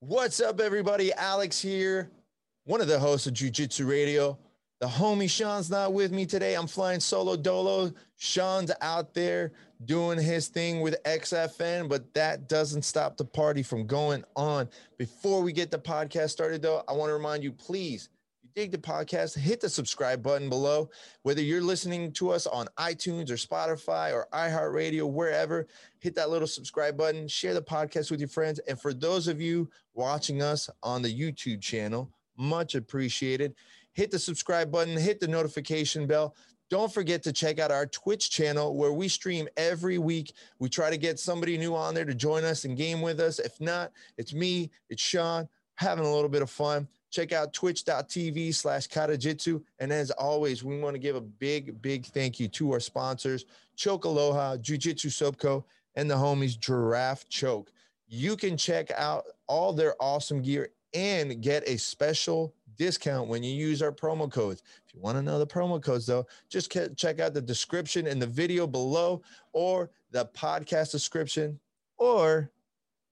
What's up, everybody? Alex here, one of the hosts of Jiu Jitsu Radio. The homie Sean's not with me today. I'm flying solo dolo. Sean's out there doing his thing with XFN, but that doesn't stop the party from going on. Before we get the podcast started, though, I want to remind you please, dig the podcast, hit the subscribe button below. Whether you're listening to us on iTunes or Spotify or iHeartRadio, wherever, hit that little subscribe button, share the podcast with your friends. And for those of you watching us on the YouTube channel, much appreciated. Hit the subscribe button, hit the notification bell. Don't forget to check out our Twitch channel where we stream every week. We try to get somebody new on there to join us and game with us. If not, it's me, it's Sean, having a little bit of fun. Check out twitch.tv slash katajitsu. And as always, we want to give a big, big thank you to our sponsors, Choke Aloha, Jiu Jitsu Soap Co., and the homies Giraffe Choke. You can check out all their awesome gear and get a special discount when you use our promo codes. If you want to know the promo codes, though, just check out the description in the video below or the podcast description or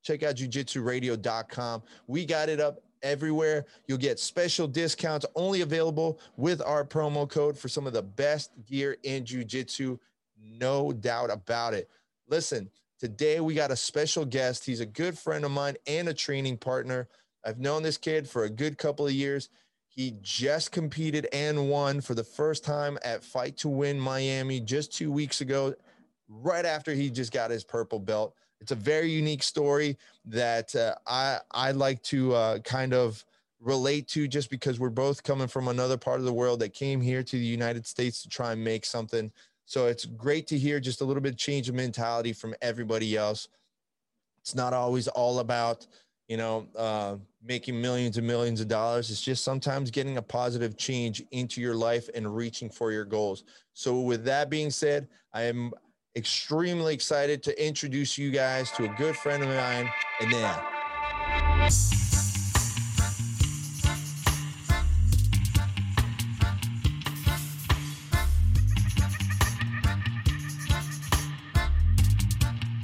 check out jujitsuradio.com. We got it up everywhere. You'll get special discounts only available with our promo code for some of the best gear in jujitsu. No doubt about it. Listen, today we got a special guest. He's a good friend of mine and a training partner. I've known this kid for a good couple of years. He just competed and won for the first time at Fight to Win Miami just two weeks ago, right after he just got his purple belt. It's a very unique story that uh, I I like to uh, kind of relate to just because we're both coming from another part of the world that came here to the United States to try and make something. So it's great to hear just a little bit of change of mentality from everybody else. It's not always all about you know, uh, making millions and millions of dollars. It's just sometimes getting a positive change into your life and reaching for your goals. So, with that being said, I am extremely excited to introduce you guys to a good friend of mine, Enea.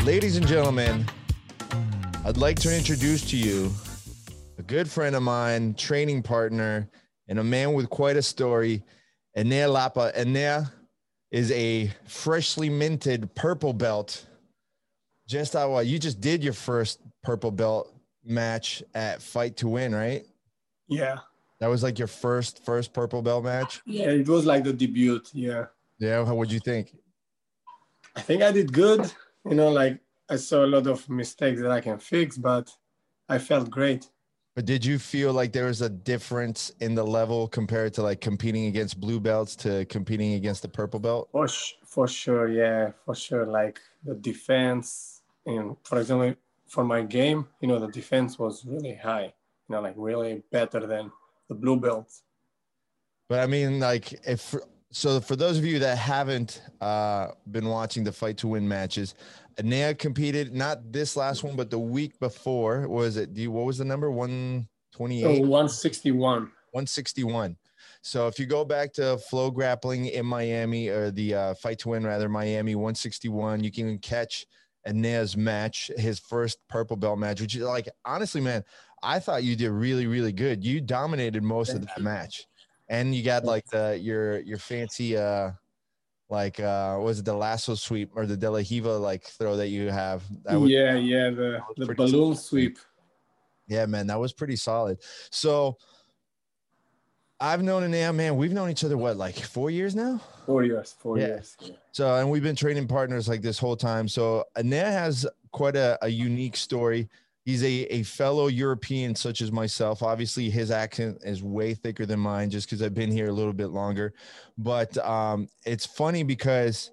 Ladies and gentlemen, I'd like to introduce to you a good friend of mine, training partner, and a man with quite a story, Enea Lapa. Enea is a freshly minted purple belt. Just how what you just did your first purple belt match at Fight to Win, right? Yeah. That was like your first first purple belt match. Yeah, it was like the debut. Yeah. Yeah. How would you think? I think I did good. You know, like I saw a lot of mistakes that I can fix, but I felt great. But did you feel like there was a difference in the level compared to like competing against blue belts to competing against the purple belt? For, for sure, yeah, for sure. Like the defense, and for example, for my game, you know, the defense was really high. You know, like really better than the blue belts. But I mean, like if so, for those of you that haven't uh, been watching the fight to win matches, Enea competed not this last one, but the week before. Was it? Do you, what was the number? One twenty eight. Oh, one sixty one. One sixty one. So if you go back to Flow Grappling in Miami or the uh, Fight to Win rather Miami 161, you can catch Enea's match, his first purple belt match, which is like honestly, man, I thought you did really, really good. You dominated most of that match, and you got like the your your fancy uh like uh was it the lasso sweep or the De La Riva like throw that you have that was, yeah yeah the, the balloon sweep yeah man that was pretty solid so I've known Enea, man. We've known each other what, like four years now? Four years, four yeah. years. Yeah. So, and we've been training partners like this whole time. So, Enea has quite a, a unique story he's a, a fellow European such as myself. Obviously, his accent is way thicker than mine just because I've been here a little bit longer. But um, it's funny because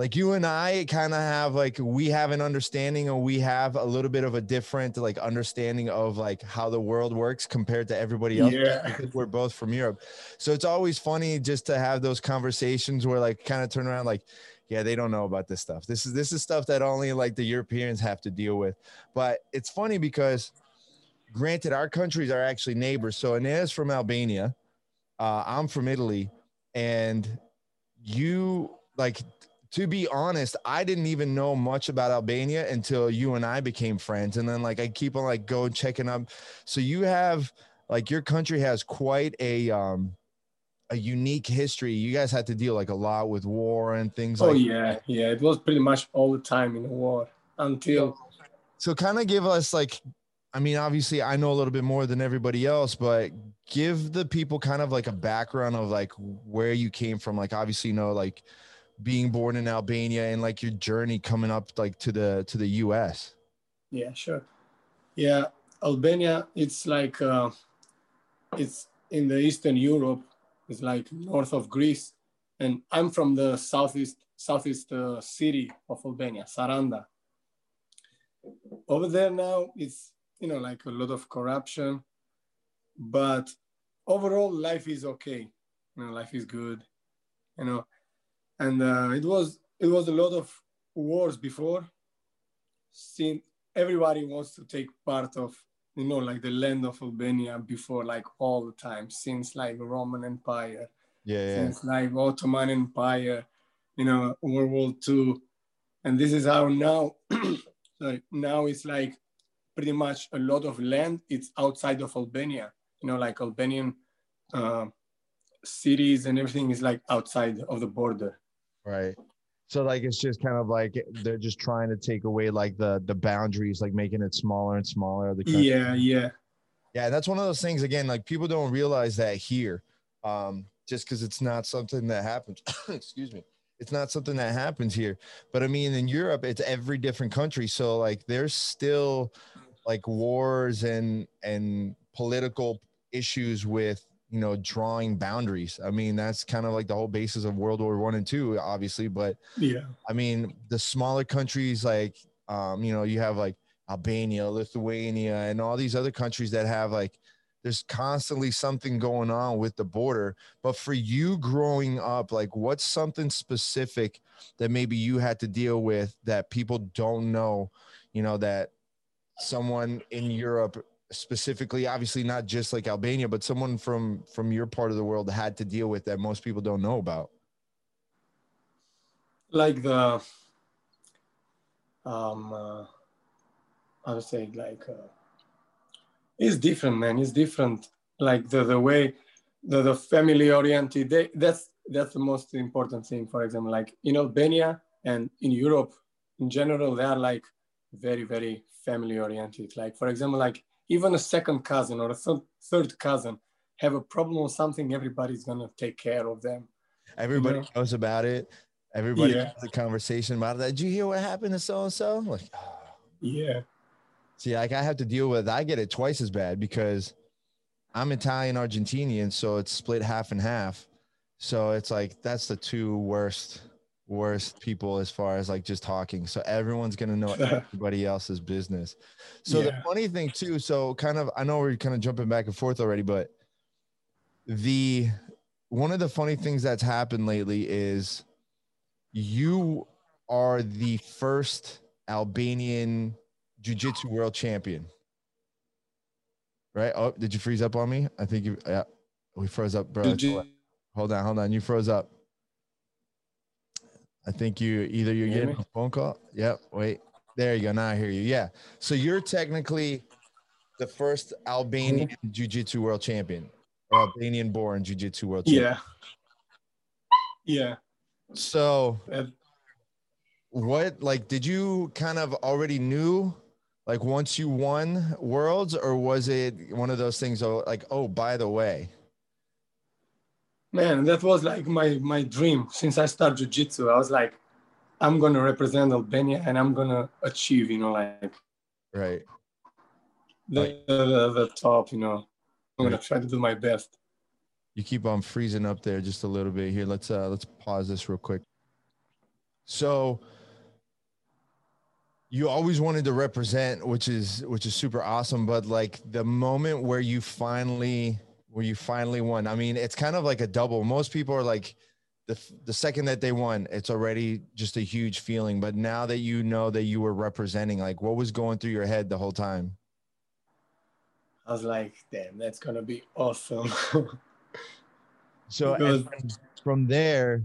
like you and I kind of have like we have an understanding or we have a little bit of a different like understanding of like how the world works compared to everybody else yeah. because we're both from Europe. So it's always funny just to have those conversations where like kind of turn around like yeah, they don't know about this stuff. This is this is stuff that only like the Europeans have to deal with. But it's funny because granted, our countries are actually neighbors. So Enea's from Albania. Uh, I'm from Italy, and you like to be honest, I didn't even know much about Albania until you and I became friends. And then like I keep on like going checking up. So you have like your country has quite a um a unique history. You guys had to deal like a lot with war and things Oh like Oh yeah, yeah. It was pretty much all the time in the war until so kind of give us like i mean obviously i know a little bit more than everybody else but give the people kind of like a background of like where you came from like obviously you know like being born in albania and like your journey coming up like to the to the us Yeah, sure. Yeah, Albania. It's like uh, it's in the Eastern Europe. It's like north of Greece, and I'm from the southeast southeast uh, city of Albania, Saranda. Over there now, it's you know like a lot of corruption, but overall life is okay. You know, life is good. You know, and uh, it was it was a lot of wars before. Since everybody wants to take part of you know like the land of albania before like all the time since like roman empire yeah yeah. since like ottoman empire you know world war ii and this is how now sorry now it's like pretty much a lot of land it's outside of albania. You know like albanian uh, cities and everything is like outside of the border. Right so like it's just kind of like they're just trying to take away like the the boundaries like making it smaller and smaller the country. yeah yeah Yeah, that's one of those things again, like people don't realize that here. Um, just because it's not something that happens. excuse me. It's not something that happens here. But I mean in Europe, it's every different country. So like there's still like wars and and political issues with you know drawing boundaries. I mean, that's kind of like the whole basis of World War One and Two, obviously. But yeah I mean, the smaller countries like, um, you know, you have like Albania, Lithuania, and all these other countries that have like, there's constantly something going on with the border. But for you growing up, like, what's something specific that maybe you had to deal with that people don't know, you know, that someone in Europe specifically obviously not just like albania but someone from from your part of the world had to deal with that most people don't know about. Like the um uh, I would say like uh, it's different man. It's different. Like the the way the, the family oriented they, that's that's the most important thing. For example like in Albania and in Europe in general they are like very very family oriented. Like for example like even a second cousin or a th- third cousin have a problem or something everybody's gonna take care of them everybody Yeah. knows about it everybody Yeah. has a conversation about that did you hear what happened to so and so like ah. yeah See, like I have to deal with, I get it twice as bad because I'm Italian Argentinian, so it's split half and half. So it's like that's the two worst, worst people as far as like just talking. So everyone's gonna know everybody else's business. So the funny thing too, so kind of, I know we're kind of jumping back and forth already, but the one of the funny things that's happened lately is you are the first Albanian jiu-jitsu world champion. Right? Oh, did you freeze up on me? I think you yeah. We froze up, bro. Hold on, hold on. You froze up. I think you either you're You getting a phone call. Yep. Wait. There you go. Now I hear you. Yeah. So you're technically the first Albanian jiu-jitsu world champion Albanian born jiu-jitsu world champion. yeah yeah So what like did you kind of already knew like once you won worlds or was it one of those things oh, like oh by the way Man, that was like my my dream since I started jiu-jitsu. I was like, I'm gonna represent Albania and I'm gonna achieve, you know, like right the the, the top, you know. I'm gonna try to do my best. you keep on freezing up there just a little bit here let's uh let's pause this real quick so you always wanted to represent which is which is super awesome but like the moment where you finally where you finally won i mean it's kind of like a double most people are like the the second that they won it's already just a huge feeling but now that you know that you were representing like what was going through your head the whole time I was like, damn, that's gonna be awesome. So Because- from- there,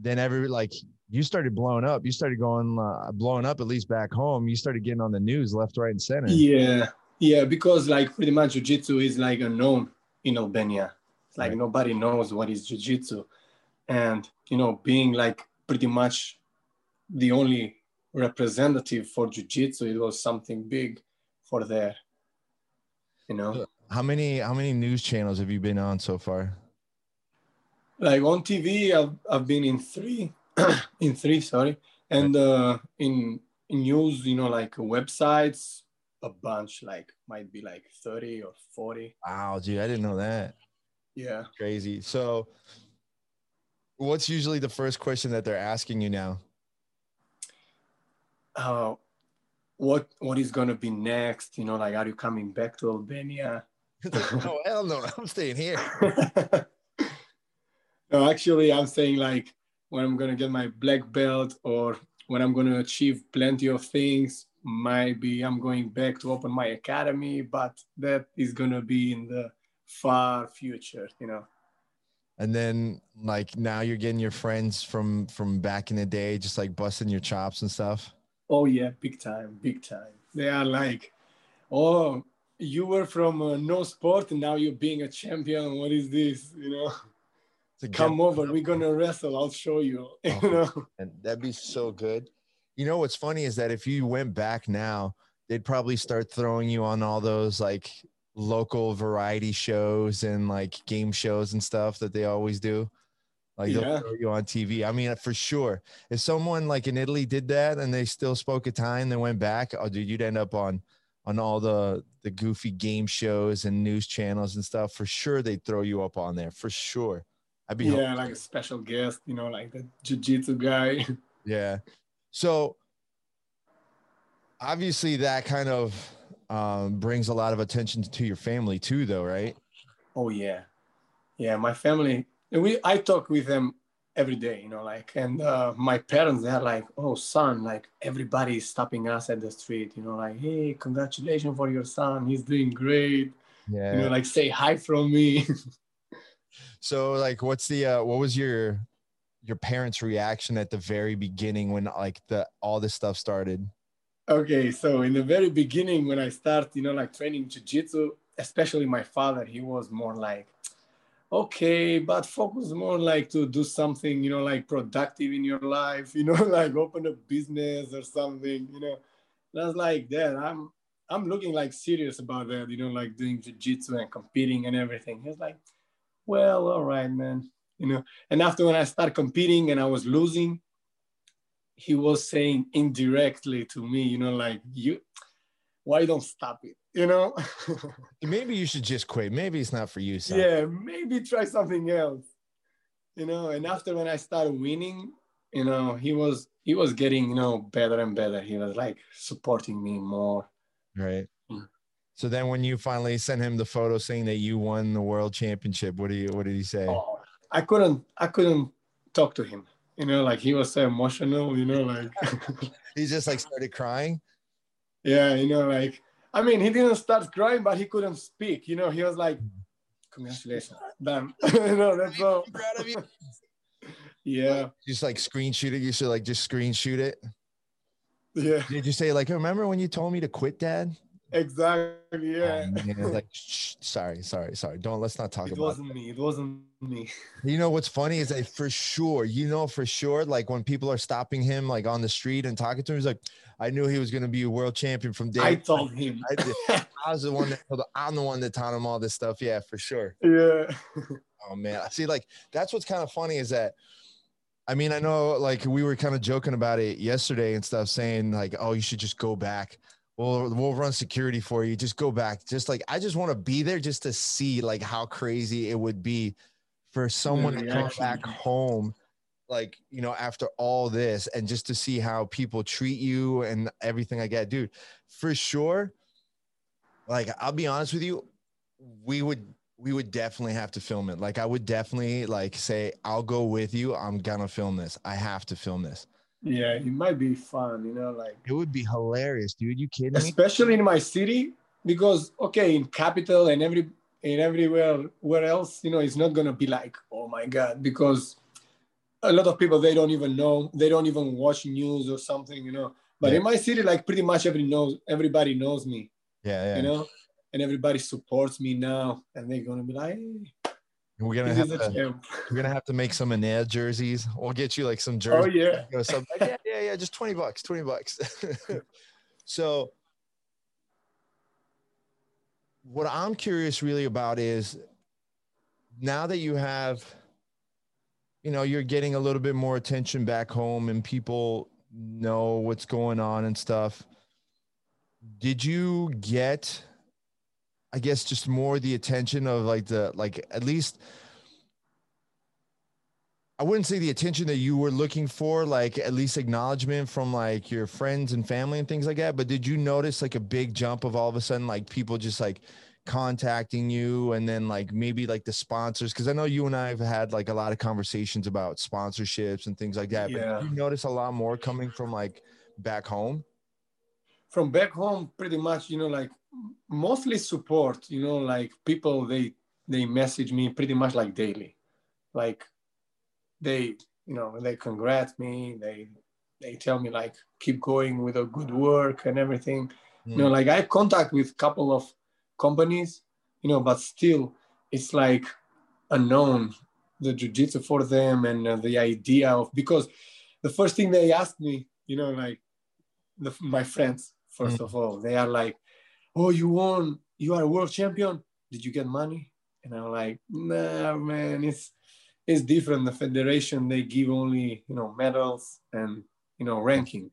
then every like you started blowing up. You started going uh, blowing up at least back home. You started getting on the news left, right, and center. Yeah, yeah, because like pretty much jiu-jitsu is like unknown in Albania. It's like right. nobody knows what is jiu-jitsu, and you know, being like pretty much the only representative for jiu-jitsu, it was something big for there. You know. How many how many news channels have you been on so far? Like on TV, I've I've been in three in three, sorry, and uh, in in news, you know, like websites, a bunch, like might be like thirty or forty. Wow, dude, I didn't know that. Yeah, crazy. So, what's usually the first question that they're asking you now? Uh, what what is gonna be next? You know, like, are you coming back to Albania? oh hell no, I'm staying here. no, actually, I'm saying like when I'm gonna get my black belt or when I'm gonna achieve plenty of things. Maybe I'm going back to open my academy, but that is gonna be in the far future, you know. And then like now you're getting your friends from from back in the day, just like busting your chops and stuff. Oh yeah, big time, big time. They are like, oh, you were from uh, no sport and now you're being a champion. What is this? You know to come over. We're gonna wrestle. I'll show you. you oh, know, and that'd be so good. You know what's funny is that if you went back now, they'd probably start throwing you on all those like local variety shows and like game shows and stuff that they always do. Like they'll throw you on TV. I mean, for sure. If someone like in Italy did that and they still spoke Italian, then went back, oh dude, you'd end up on on all the the goofy game shows and news channels and stuff. For sure, they'd throw you up on there. For sure. I'd be yeah, like a special guest, you know, like the jiu-jitsu guy. Yeah. So obviously that kind of um, brings a lot of attention to your family too, though, right? Oh yeah, yeah. My family, we I talk with them every day, you know, like, and uh, my parents they're like, "Oh, son, like everybody is stopping us at the street, you know, like, hey, congratulations for your son, he's doing great." Yeah. You know, like say hi from me. So like what's the uh what was your your parents' reaction at the very beginning when like the all this stuff started? Okay, so in the very beginning when I start, you know, like training jiu-jitsu, especially my father, he was more like, okay, but focus more like to do something, you know, like productive in your life, you know, like open a business or something, you know. That's like that. I'm I'm looking like serious about that, you know, like doing jiu-jitsu and competing and everything. He's like, well, all right, man. You know, and after when I started competing and I was losing, he was saying indirectly to me, you know, like you why don't stop it? You know? maybe you should just quit. Maybe it's not for you. Son. Yeah, maybe try something else. You know, and after when I started winning, you know, he was he was getting, you know, better and better. He was like supporting me more. Right. So then when you finally sent him the photo saying that you won the world championship, what do you what did he say? Oh, I couldn't I couldn't talk to him. You know, like he was so emotional, you know, like he just like started crying. Yeah, you know, like I mean he didn't start crying, but he couldn't speak. You know, he was like, Congratulations. Damn. you know, that's so proud of you. yeah. Just like screenshot it. You should like just screenshot it. Yeah. Did you say like, remember when you told me to quit, Dad? Exactly. Yeah. Um, like, shh, sorry, sorry, sorry. Don't let's not talk it about. It wasn't me. It wasn't me. You know what's funny is that for sure, you know for sure, like when people are stopping him like on the street and talking to him, he's like, I knew he was going to be a world champion from day. I told him. I, I was the one that I'm the one that taught him all this stuff. Yeah, for sure. Yeah. oh man, I see. Like that's what's kind of funny is that. I mean, I know like we were kind of joking about it yesterday and stuff, saying like, "Oh, you should just go back." We'll we'll run security for you. Just go back. Just like I just want to be there just to see like how crazy it would be for someone yeah, to come back home like you know after all this and just to see how people treat you and everything like that. Dude for sure like i'll be honest with you we would we would definitely have to film it. Like i would definitely like say i'll go with you. I'm gonna film this. I have to film this yeah, it might be fun, you know, like it would be hilarious, dude. You kidding Especially me? in my city, because okay, in capital and every in everywhere where else, you know, it's not gonna be like, oh my god, because a lot of people they don't even know they don't even watch news or something you know but Yeah. in my city like pretty much every knows everybody knows me Yeah, yeah. you know and everybody supports me now and they're gonna be like hey, we're gonna have to we're gonna have to make some Anel jerseys. We'll get you like some jerseys. oh jerseys. yeah or something. Like, yeah, yeah, yeah, just 20 bucks, 20 bucks. so what I'm curious really about is now that you have you know, you're getting a little bit more attention back home and people know what's going on and stuff. Did you get I guess just more the attention of like the like at least I wouldn't say the attention that you were looking for, like at least acknowledgement from like your friends and family and things like that. But did you notice like a big jump of all of a sudden, like people just like contacting you and then like maybe like the sponsors? Cause I know you and I have had like a lot of conversations about sponsorships and things like that. Yeah. But did you notice a lot more coming from like back home? from back home pretty much you know like mostly support you know like people they they message me pretty much like daily. Like they you know they congrat me they they tell me like keep going with a good work and everything. You know like i have contact with couple of companies you know but still it's like unknown the jiu-jitsu for them and uh, the idea of because the first thing they asked me you know like the, my friends first Mm. of all they are like oh you won. You are a world champion. Did you get money? And i'm like nah man it's it's different. The federation they give only you know medals and you know ranking.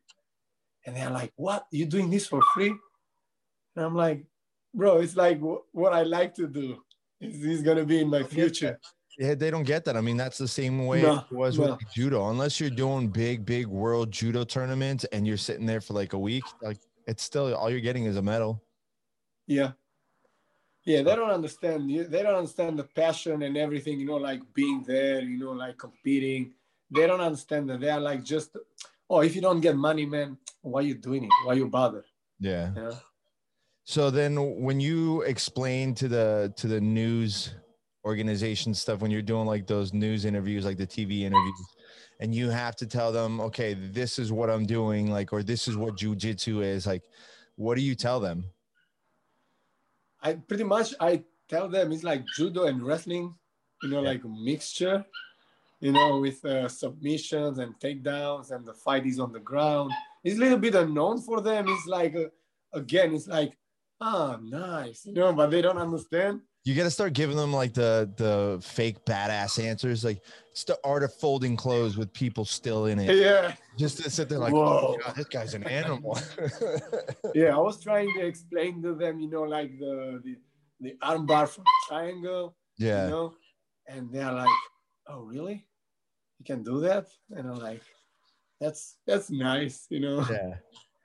And they're like what? You doing this for free? And i'm like bro it's like wh- what i like to do. Is this gonna be in my future. Yeah, they don't get that. I mean, that's the same way No, it was no. with judo. Unless you're doing big, big world judo tournaments and you're sitting there for like a week, like it's still all you're getting is a medal. Yeah. Yeah, they don't understand. They don't understand the passion and everything, you know, like being there, you know, like competing. They don't understand that. They are like just, oh, if you don't get money, man, why you doing it? Why you bother? Yeah. You know? So then when you explain to the to the news organization stuff when you're doing like those news interviews like the TV interviews and you have to tell them okay this is what I'm doing like or this is what jujitsu is like what do you tell them? I pretty much I tell them it's like judo and wrestling, you know, Yeah. like a mixture, you know, with uh, submissions and takedowns, and the fight is on the ground. It's a little bit unknown for them. It's like uh, again, it's like ah, nice, you know, but they don't understand. You got to start giving them like the the fake badass answers like it's the art of folding clothes with people still in it Yeah, just to sit there like Whoa. oh, God, this guy's an animal. yeah. I was trying to explain to them, you know, like the the, the armbar from triangle, yeah. you know, and they're like, oh, really? You can do that? And I'm like, that's that's nice, you know. Yeah.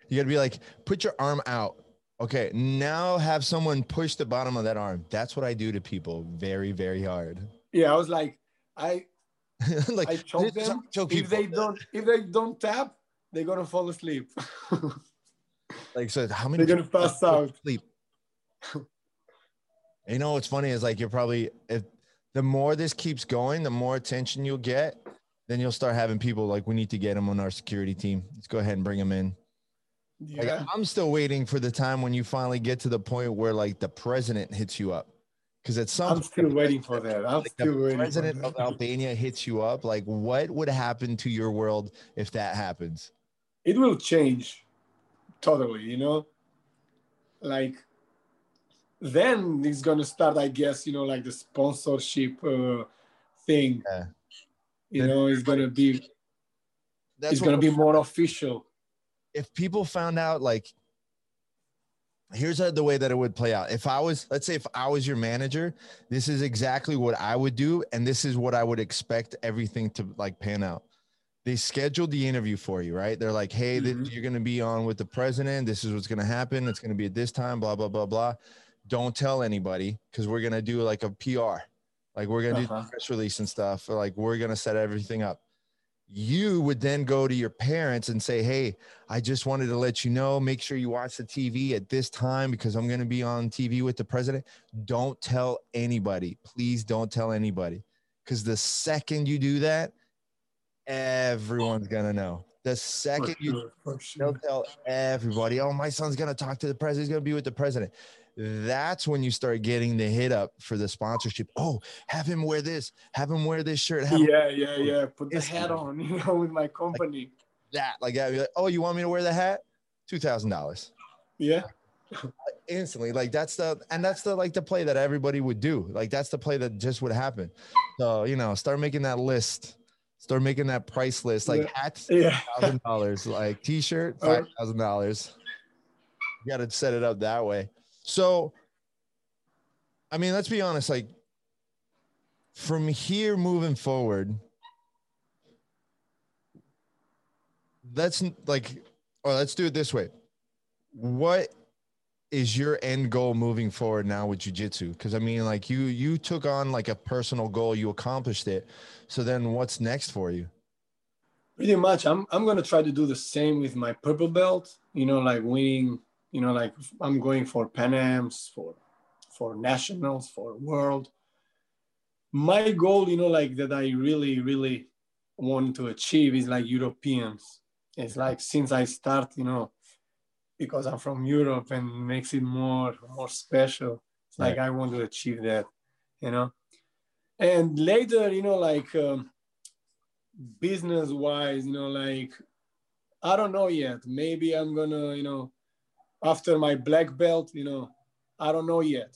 You got to be like, put your arm out. Okay. Now have someone push the bottom of that arm. That's what I do to people very, very hard. Yeah, I was like, I like, I choke them. Choke If they don't if they don't tap, they're gonna fall asleep. like, so how many they're gonna pass out. Sleep. you know what's funny is like you're probably if the more this keeps going, the more attention you'll get. Then you'll start having people like we need to get him on our security team. Let's go ahead and bring him in. Like. I'm still waiting for the time when you finally get to the point where like the president hits you up. Because at some I'm point, still waiting for that. I'm like still the waiting president for of. Albania hits you up, like what would happen to your world if that happens? It will change totally, you know? Like then it's gonna start, I guess, you know, like the sponsorship uh, thing. Yeah. You Then know, it's gonna be That's it's gonna be more official. If people found out like here's the way that it would play out. If i was let's say if i was your manager this is exactly what i would do and this is what i would expect everything to like pan out. They scheduled the interview for you right? They're like hey Mhm. you're going to be on with the president. This is what's going to happen. It's going to be at this time blah blah blah blah. Don't tell anybody because we're going to do like a pr like we're going to do Uh-huh. the press release and stuff. Like we're going to set everything up you would then go to your parents and say hey I just wanted to let you know, make sure you watch the TV at this time because I'm going to be on TV with the president. Don't tell anybody. Please don't tell anybody. Because the second you do that, everyone's gonna know. The second you sure. they'll tell everybody, oh, my son's gonna talk to the president, he's gonna be with the president. That's when you start getting the hit up for the sponsorship. Oh, have him wear this, have him wear this shirt, Yeah, yeah, yeah. Put the hat on, you know, with my company. that. Like, be like, oh, you want me to wear the hat? Two thousand dollars. Yeah. instantly like that's the and that's the like the play that everybody would do like that's the play that just would happen so you know start making that list start making that price list like Yeah. hats Yeah. thousand dollars like t-shirt five thousand dollars you got to set it up that way so i mean let's be honest like from here moving forward let's like or let's do it this way what is your end goal moving forward now with jiu-jitsu because i mean like you you took on like a personal goal you accomplished it so then what's next for you Pretty much. I'm I'm gonna try to do the same with my purple belt. You know, like winning. You know, like I'm going for Pan Am's, for for nationals, for world. My goal, you know, like that I really really want to achieve is like Europeans. It's like since I start, you know, because I'm from Europe and makes it more more special. It's like I want to achieve that, you know. And later, you know, like. Um, business wise, you know, like I don't know yet. Maybe I'm gonna, you know, after my black belt, you know, I don't know yet.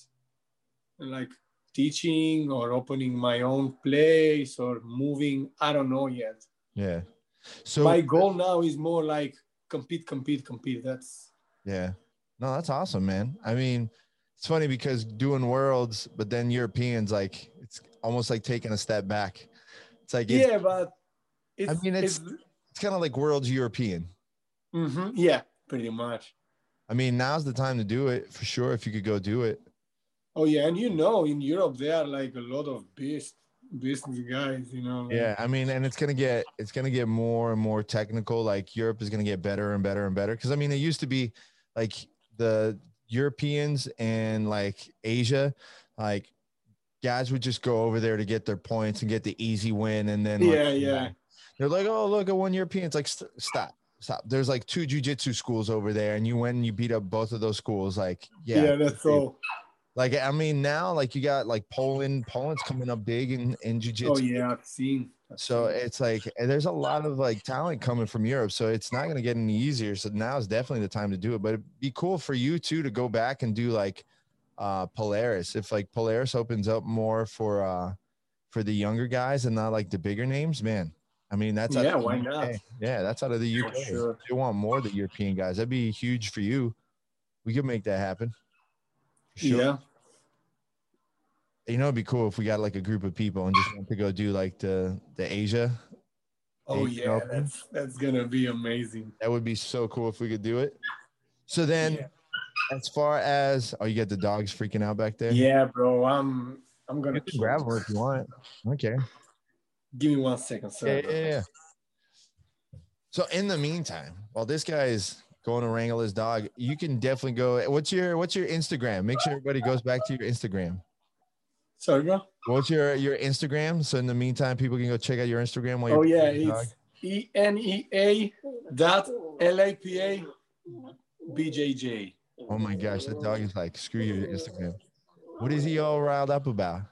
Like teaching or opening my own place or moving, I don't know yet. yeah so my goal now is more like compete, compete, compete. That's yeah no that's awesome man i mean it's funny because doing worlds but then europeans like it's almost like taking a step back it's like it's, yeah, but it's, I mean, it's- it's it's kind of like worlds european mhm, yeah, pretty much. I mean now's the time to do it for sure if you could go do it Oh yeah, and you know, in Europe there are like a lot of beast business guys, you know. Yeah, I mean, and it's gonna get it's gonna get more and more technical. Like Europe is gonna get better and better and better. Because I mean, it used to be like the Europeans and like Asia, like guys would just go over there to get their points and get the easy win, and then like, yeah, yeah. they're like, oh look at one European. It's like st- stop, stop. There's like two jujitsu schools over there, and you went and you beat up both of those schools. Like Yeah, yeah, that's all. like I mean now like you got like Poland. Poland's coming up big in in jujitsu. Oh yeah, I've seen. I've So seen. it's like there's a lot of like talent coming from Europe. So it's not gonna get any easier. So now is definitely the time to do it. But it'd be cool for you too to go back and do like uh Polaris. If like Polaris opens up more for uh for the younger guys and not like the bigger names, man. I mean that's out Yeah, why not? Yeah, that's out of the UK. sure. They want more of the European guys. That'd be huge for you. We could make that happen. Sure. Yeah, You know, it'd be cool if we got like a group of people and just want to go do like the the Asia. Oh Asian yeah, Open. that's that's gonna be amazing. That would be so cool if we could do it. So then, Yeah. as far as oh, you got the dogs freaking out back there. Yeah, bro, I'm I'm gonna grab them if you want. Okay. Give me one second, Yeah, sir. yeah, yeah. So in the meantime, while this guy is going to wrangle his dog, you can definitely go. What's your What's your Instagram? Make sure everybody goes back to your Instagram. Sorry, bro. What's your your Instagram? So in the meantime, people can go check out your Instagram while oh, you're Oh yeah, dog. it's E N E A dot L A P A B J J. Oh my gosh, that dog is like screw your Instagram. What is he all riled up about?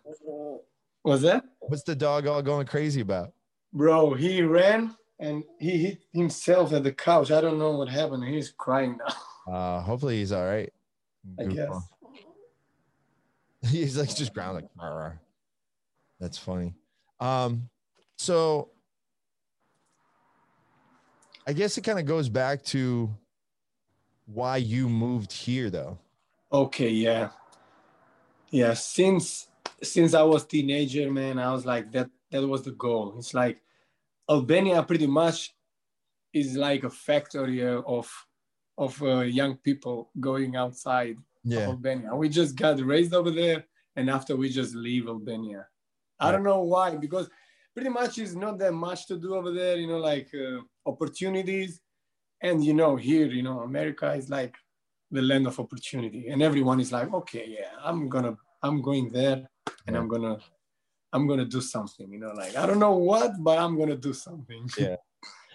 Was that? What's the dog all going crazy about? Bro, he ran and he hit himself at the couch. I don't know what happened. He's crying now. Uh, hopefully he's all right. I guess. He's like just ground like that's funny. Um, so I guess it kind of goes back to why you moved here though. Okay, yeah. Yeah, since since I was teenager, man, I was like that that was the goal. It's like Albania pretty much is like a factory of of uh, young people going outside Yeah. Albania. We just got raised over there and after we just leave Albania. I don't know why because pretty much it's not that much to do over there, you know, like uh, opportunities and you know here, you know, America is like the land of opportunity and everyone is like okay yeah i'm gonna i'm going there and i'm gonna I'm gonna do something. You know, like I don't know what, but I'm gonna do something. Yeah.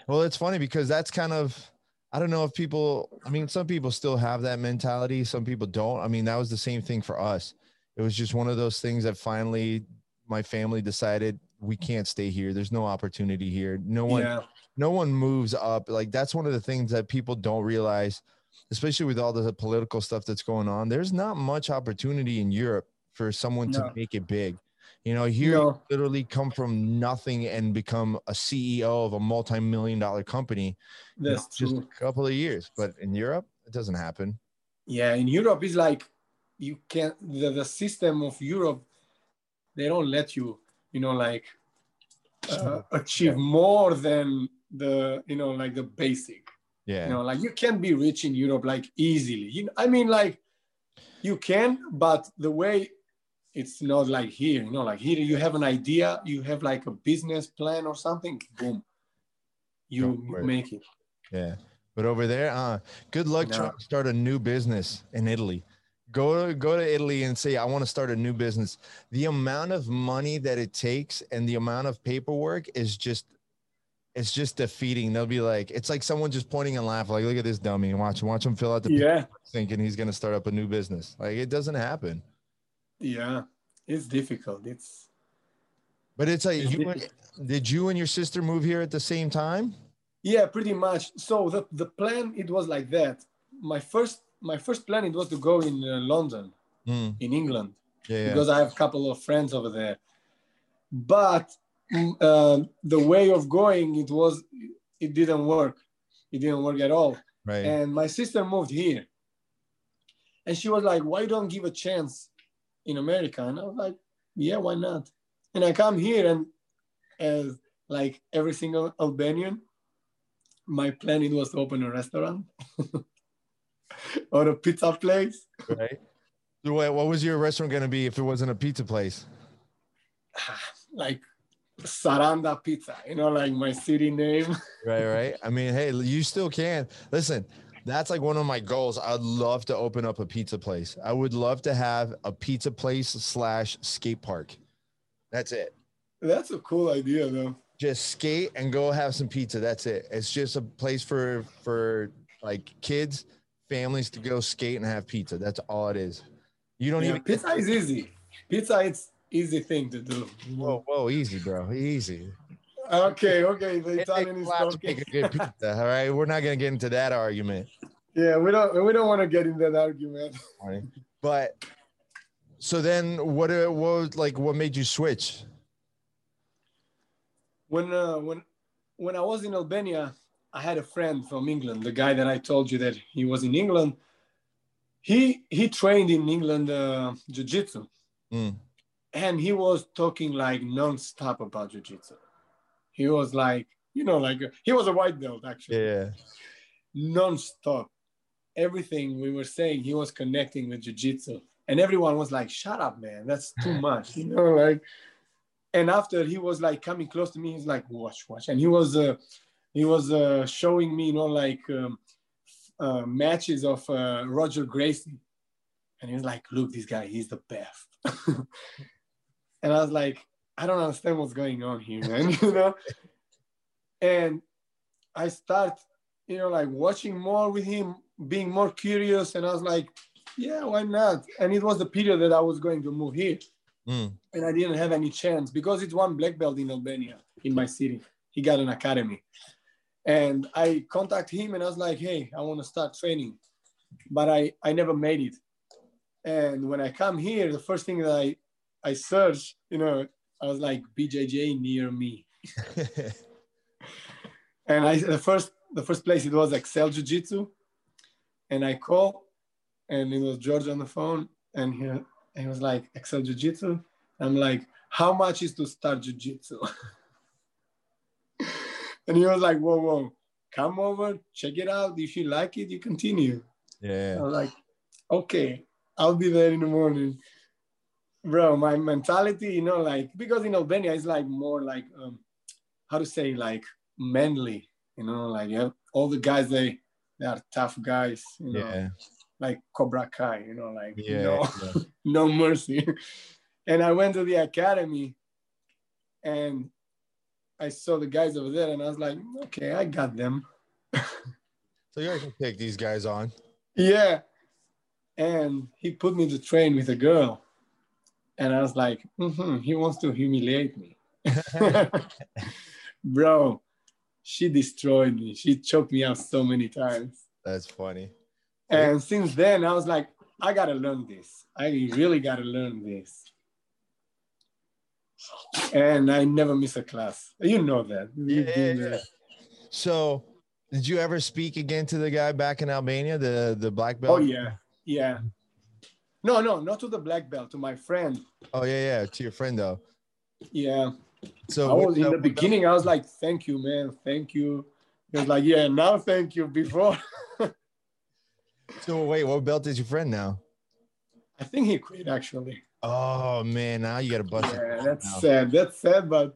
Well, it's funny because that's kind of I don't know if people. I mean, some people still have that mentality. Some people don't. I mean, that was the same thing for us. It was just one of those things that finally my family decided we can't stay here. There's no opportunity here. No one. Yeah. no one moves up like that's one of the things that people don't realize especially with all the political stuff that's going on there's not much opportunity in europe for someone No. to make it big you know here you No. literally come from nothing and become a ceo of a multi-million dollar company you know, That's just true. a couple of years but in europe it doesn't happen Yeah, in Europe, it's like you can the, the system of Europe, they don't let you, you know, like uh, achieve more than the, you know, like the basic. yeah You know, like you can't be rich in Europe like easily. You know, I mean, like you can, but the way it's not like here. You know, like here you have an idea, you have like a business plan or something, boom, you make it. Yeah. But over there, uh, good luck No. trying to start a new business in Italy. Go to go to Italy and say, I want to start a new business. The amount of money that it takes and the amount of paperwork is just it's just defeating. They'll be like, it's like someone just pointing and laughing, like, look at this dummy and watch watch him fill out the Yeah, thinking he's gonna start up a new business. Like it doesn't happen. Yeah, it's difficult. It's But it's like It's you did you and your sister move here at the same time? Yeah, pretty much. So the, the plan it was like that. My first my first plan it was to go in uh, London, Mm, in England, yeah, yeah. because I have a couple of friends over there. But uh, the way of going it was it didn't work. It didn't work at all. right. And my sister moved here, and she was like, "Why don't give a chance in America?" And I was like, "Yeah, why not?" And I come here, and as like every single Albanian, my plan it was to open a restaurant or a pizza place. right. So what, what was your restaurant gonna be if it wasn't a pizza place? like Saranda Pizza, you know, like my city name. right right i mean hey you still can listen that's like one of my goals. I'd love to open up a pizza place. I would love to have a pizza place slash skate park. That's it. That's a cool idea, though. just skate and go have some pizza. That's it. It's just a place for for like kids families to go skate and have pizza. That's all it is. You don't Yeah, even pizza is easy. Pizza, it's easy thing to do. whoa whoa easy bro. Easy Okay, okay. The Italian is lot to talking. make a good pizza all right we're not gonna get into that argument Yeah, we don't we don't want to get into that argument. Right. But so then what uh, what was like what made you switch? When uh, when when I was in Albania, I had a friend from England, the guy that I told you that he was in England. He he trained in England uh, jiu-jitsu Mm. and he was talking like non-stop about jiu-jitsu. He was like, you know, like he was a white belt actually. Yeah. non-stop. Everything we were saying, he was connecting with jiu-jitsu. And everyone was like, shut up, man. That's too much. You know, like and after he was like coming close to me, he's like, watch, watch. And he was uh he was uh showing me, you know, like um, uh, matches of uh, Roger Gracie. And he was like, look, this guy, he's the best. and I was like, I don't understand what's going on here, man. you know? And I start you know, like watching more with him, being more curious. And I was like, yeah, why not? And it was the period that I was going to move here. Mm. And I didn't have any chance because it's one black belt in Albania, in my city. He got an academy. And I contact him and I was like, hey, I want to start training. But I, I never made it. And when I come here, the first thing that I, I search, you know, I was like, BJJ near me. And I the first the first place it was Excel Jiu Jitsu, and I call, and it was George on the phone, and he, he was like Excel Jiu Jitsu. I'm like, how much is to start Jiu Jitsu? and he was like, whoa, whoa, come over, check it out. If you like it, you continue. yeah. I was like, okay, I'll be there in the morning. Bro, my mentality, you know, like because in Albania it's like more like um, how to say like manly, you know, like you have all the guys they they are tough guys, you know, Yeah. like Cobra Kai, you know, like Yeah. no, yeah. no mercy. and I went to the academy and I saw the guys over there, and I was like, okay, I got them. so you can take these guys on. Yeah, and he put me to train with a girl, and I was like, mm-hmm, he wants to humiliate me, bro. She destroyed me. She choked me out so many times. That's funny. And since then, I was like, I gotta learn this. I really gotta learn this. And I never miss a class. You know that. Yeah, yeah, yeah. So, did you ever speak again to the guy back in Albania, the the black belt? Oh yeah, yeah. No, no, not to the black belt, to my friend. Oh yeah, yeah, to your friend though. Yeah. So I was in the beginning. I was like, "Thank you, man. Thank you." He was like, "Yeah, now thank you." Before. so wait, what belt is your friend now? I think he quit actually. Oh man, now you got to bust. Yeah, that's now. sad. That's sad, but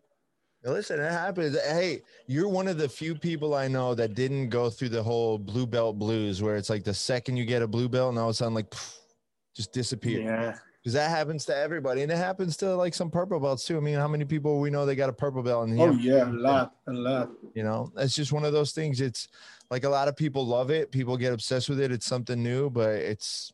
listen, it happens. Hey, you're one of the few people I know that didn't go through the whole blue belt blues, where it's like the second you get a blue belt, and all of a sudden, like, pff, just disappear. Yeah. Because that happens to everybody, and it happens to like some purple belts too. I mean, how many people we know they got a purple belt? And oh yeah, a lot, a lot. You know, it's just one of those things. It's like a lot of people love it. People get obsessed with it. It's something new, but it's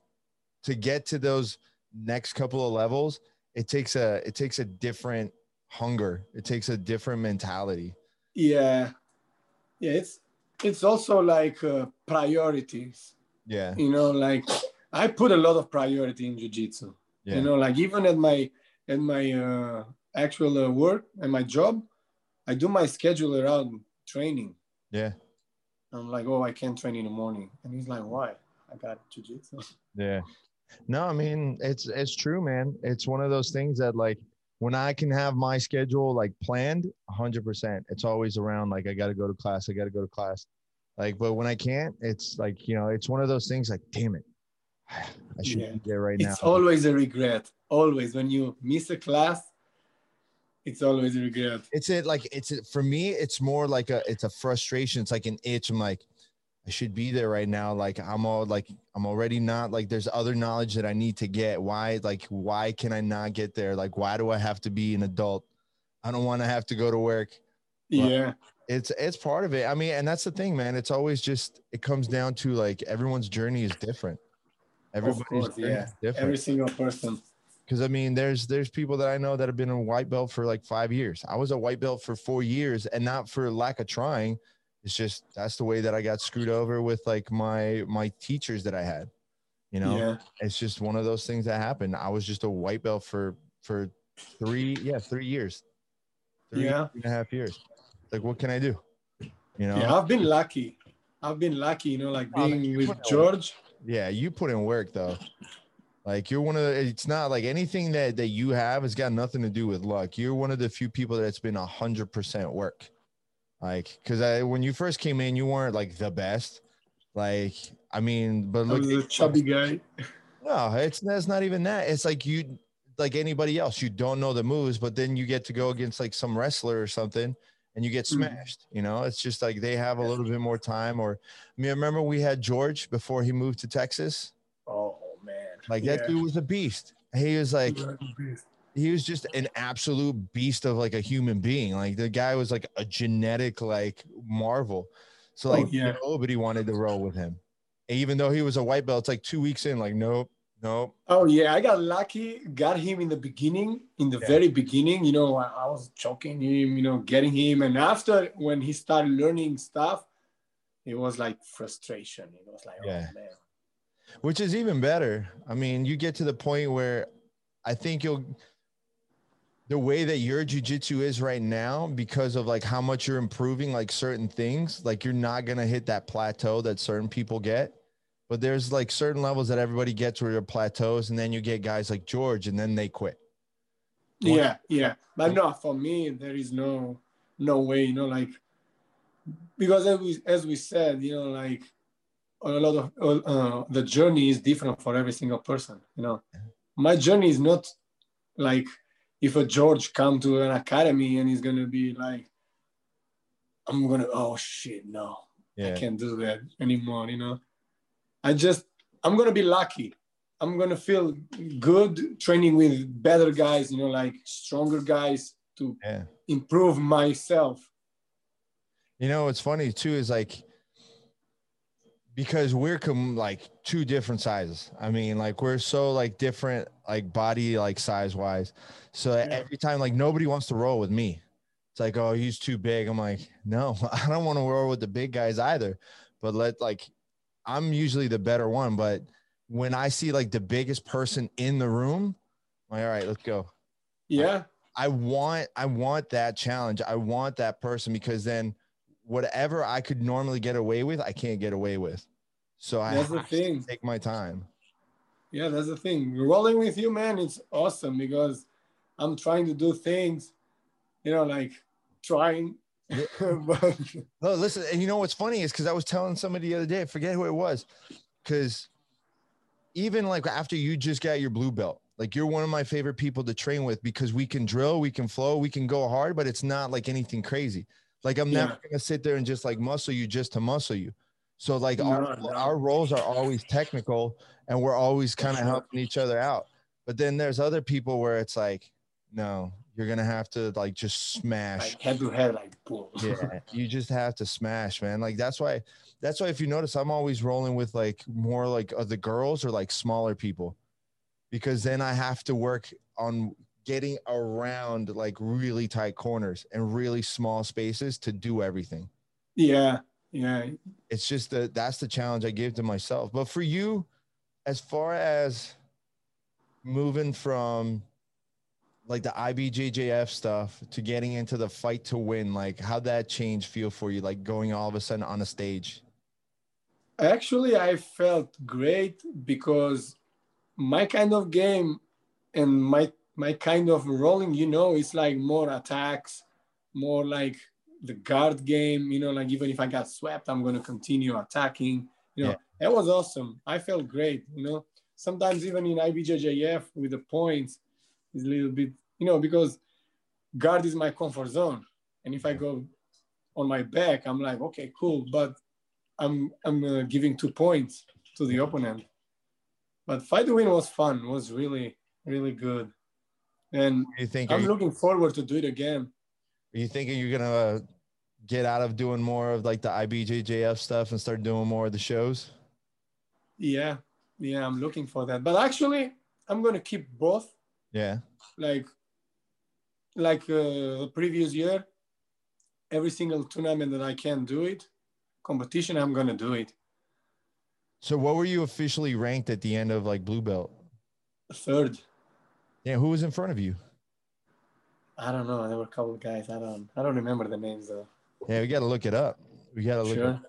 to get to those next couple of levels, it takes a it takes a different hunger. It takes a different mentality. Yeah, yeah. It's it's also like uh, priorities. Yeah. You know, like I put a lot of priority in jujitsu. Yeah. You know, like even at my at my uh, actual uh, work and my job, I do my schedule around training. Yeah. I'm like, oh, I can't train in the morning, and he's like, why? I got jujitsu. Yeah. No, I mean it's it's true, man. It's one of those things that like when I can have my schedule like planned, hundred percent. It's always around like I got to go to class. I got to go to class. Like, but when I can't, it's like you know, it's one of those things. Like, damn it, I should yeah. be there right it's now. It's always a regret. Always when you miss a class, it's always a regret. It's it like it's for me. It's more like a it's a frustration. It's like an itch. I'm like, I should be there right now. Like I'm all like I'm already not like there's other knowledge that I need to get. Why like why can I not get there? Like why do I have to be an adult? I don't want to have to go to work. But yeah. It's it's part of it. I mean, and that's the thing, man. It's always just it comes down to like everyone's journey is different. Everybody's course, yeah. different. Every single person. Because I mean, there's there's people that I know that have been a white belt for like five years. I was a white belt for four years, and not for lack of trying it's just that's the way that I got screwed over with like my my teachers that I had. You know, yeah. it's just one of those things that happened. I was just a white belt for for three, yeah, three years. Three yeah. and a half years. Like what can I do? You know, yeah, I've been lucky. I've been lucky, you know, like being with George. Yeah, you put in work though. Like you're one of the, it's not like anything that that you have has got nothing to do with luck. You're one of the few people that's been a hundred percent work. Like, cause I when you first came in, you weren't like the best. Like, I mean, but look, a chubby guy. No, it's that's not even that. It's like you, like anybody else, you don't know the moves, but then you get to go against like some wrestler or something, and you get hmm. smashed. You know, it's just like they have a little bit more time. Or, I mean, remember we had George before he moved to Texas. Oh man, like yeah. that dude was a beast. He was like, he was just an absolute beast of like a human being. Like the guy was like a genetic like marvel. So like oh, yeah. nobody wanted to roll with him. even though he was a white belt, it's like two weeks in, like nope, nope. Oh yeah, I got lucky, got him in the beginning, in the yeah. very beginning. You know, I, I, was choking him, you know, getting him, and after when he started learning stuff, it was like frustration. It was like, oh, yeah. oh man. Which is even better. I mean, you get to the point where I think you'll the way that your jujitsu is right now because of like how much you're improving like certain things like you're not going to hit that plateau that certain people get but there's like certain levels that everybody gets where your plateaus and then you get guys like george and then they quit. Yeah yeah. But no for me there is no no way you know like because as we, as we said you know like a lot of uh, the journey is different for every single person you know. My journey is not like if a George come to an academy and he's gonna be like, I'm gonna oh shit no, yeah. I can't do that anymore. You know, I just I'm gonna be lucky. I'm gonna feel good training with better guys. You know, like stronger guys to Yeah. improve myself. You know, what's funny too is like because we're com- like two different sizes. I mean, like we're so like different, like body, like size wise. So Yeah. every time, like nobody wants to roll with me. It's like, oh, he's too big. I'm like, no, I don't want to roll with the big guys either. But let like, I'm usually the better one. But when I see like the biggest person in the room, I'm like, all right, let's go. Yeah, I want I want that challenge. I want that person because then whatever I could normally get away with, I can't get away with. So I That's the thing. take my time. yeah, that's the thing. Rolling with you, man, it's awesome because I'm trying to do things, you know, like trying. Yeah. but No, listen, and you know what's funny is because I was telling somebody the other day, I forget who it was, because even like after you just got your blue belt, like you're one of my favorite people to train with because we can drill, we can flow, we can go hard, but it's not like anything crazy. Like I'm never gonna sit there and just like muscle you just to muscle you. So like No, our, no. our roles are always technical and we're always kind of helping each other out. But then there's other people where it's like, no, you're gonna have to like just smash. Like head to head, like boom. yeah you just have to smash man. Like that's why that's why if you notice i'm always rolling with like more like uh, the girls or like smaller people. Because then i have to work on getting around like really tight corners and really small spaces to do everything. Yeah, yeah. it's just that that's the challenge i give to myself. But for you as far as moving from like the IBJJF stuff to getting into the fight to win, like how that change feel for you, like going all of a sudden on a stage? Actually, I felt great because my kind of game and my my kind of rolling, you know, it's like more attacks, more like the guard game. You know, like even if I got swept, I'm gonna continue attacking. You know, Yeah. that was awesome. I felt great. You know, sometimes even in IBJJF with the points is a little bit, you know, because guard is my comfort zone, and if I go on my back, I'm like, okay, cool, but I'm I'm uh, giving two points to the opponent. But fight to win was fun. Was really really good, and You think I'm you, looking forward to do it again. are you thinking you're gonna uh, get out of doing more of like the IBJJF stuff and start doing more of the shows? Yeah, yeah, I'm looking for that. But actually, I'm gonna keep both. Yeah. Like like uh, the previous year, every single tournament that I can do it, competition, I'm gonna do it. So what were you officially ranked at the end of like blue belt? Third, Yeah, who was in front of you? I don't know. There were a couple of guys. I don't I don't remember the names though. Yeah, we gotta look it up. We gotta look Sure. it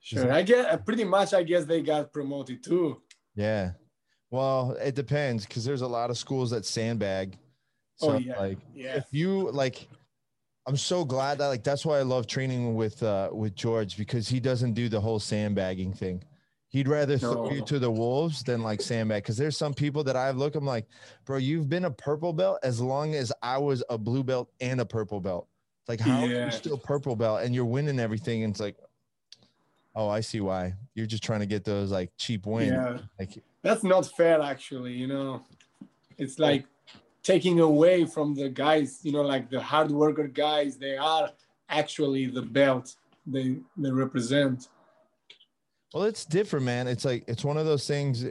Sure. I guess pretty much. I guess they got promoted too. Yeah. Well, it depends because there's a lot of schools that sandbag. So oh yeah. like yeah. if you like I'm so glad that like that's why I love training with uh with George because he doesn't do the whole sandbagging thing. He'd rather throw you to the wolves than like sandbag because there's some people that I've looked. I'm like, bro, you've been a purple belt as long as I was a blue belt and a purple belt. It's like how are you still purple belt and you're winning everything? And it's like, oh, I see why. You're just trying to get those like cheap wins. Yeah. Like That's not fair, actually. You know, it's like taking away from the guys. You know, like the hard worker guys. They are actually the belt they they represent. Well, it's different, man. It's like it's one of those things.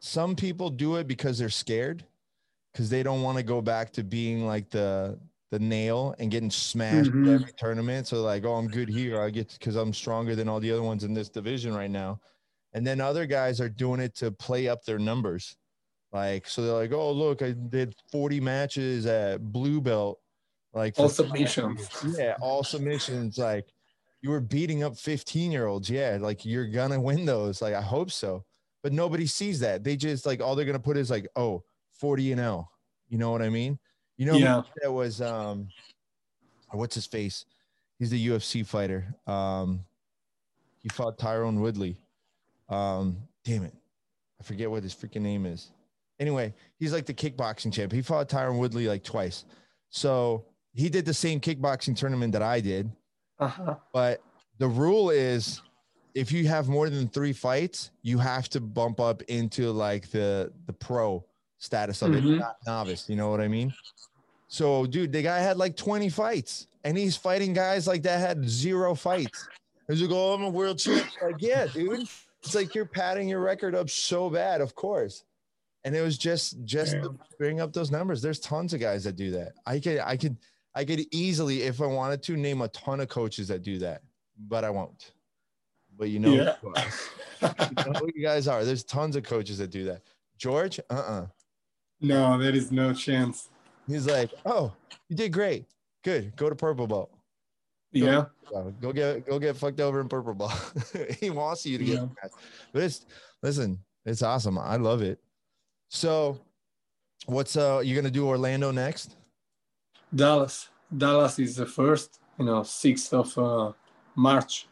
Some people do it because they're scared, because they don't want to go back to being like the the nail and getting smashed Mhm. every tournament. So like, oh, I'm good here. I get because I'm stronger than all the other ones in this division right now. And then other guys are doing it to play up their numbers. Like, so they're like, oh, look, I did 40 matches at blue belt. Like All submissions. yeah, all submissions. Like you were beating up 15 year olds. Yeah, like you're gonna win those. Like I hope so. But nobody sees that. They just like all they're gonna put is like, oh, 40 and L. You know what I mean? You know, Yeah. that was um what's his face? He's the UFC fighter. Um he fought Tyron Woodley. Um, damn it. I forget what his freaking name is. Anyway, he's like the kickboxing champ. He fought Tyron Woodley like twice. So he did the same kickboxing tournament that I did. Uh-huh. But the rule is if you have more than three fights, you have to bump up into like the the pro status of it, Mhm. not novice. You know what I mean? So, dude, the guy had like 20 fights and he's fighting guys like that had zero fights. He's like, oh, I'm a world champ. Like, yeah, dude. It's like you're padding your record up so bad, of course. And it was just just to bring up those numbers. There's tons of guys that do that. I could I could I could easily, if I wanted to, name a ton of coaches that do that, but I won't. But you know, Yeah. you. You know who you guys are. There's tons of coaches that do that. George, uh-uh. No, that is no chance. He's like, oh, you did great. Good. Go to purple belt. Yeah. Go, go get go get fucked over in purple ball. he wants you to get Yeah. but it's listen, it's awesome. I love it. So what's uh you gonna do Orlando next? Dallas. Dallas is the first, you know, 6th of uh, March.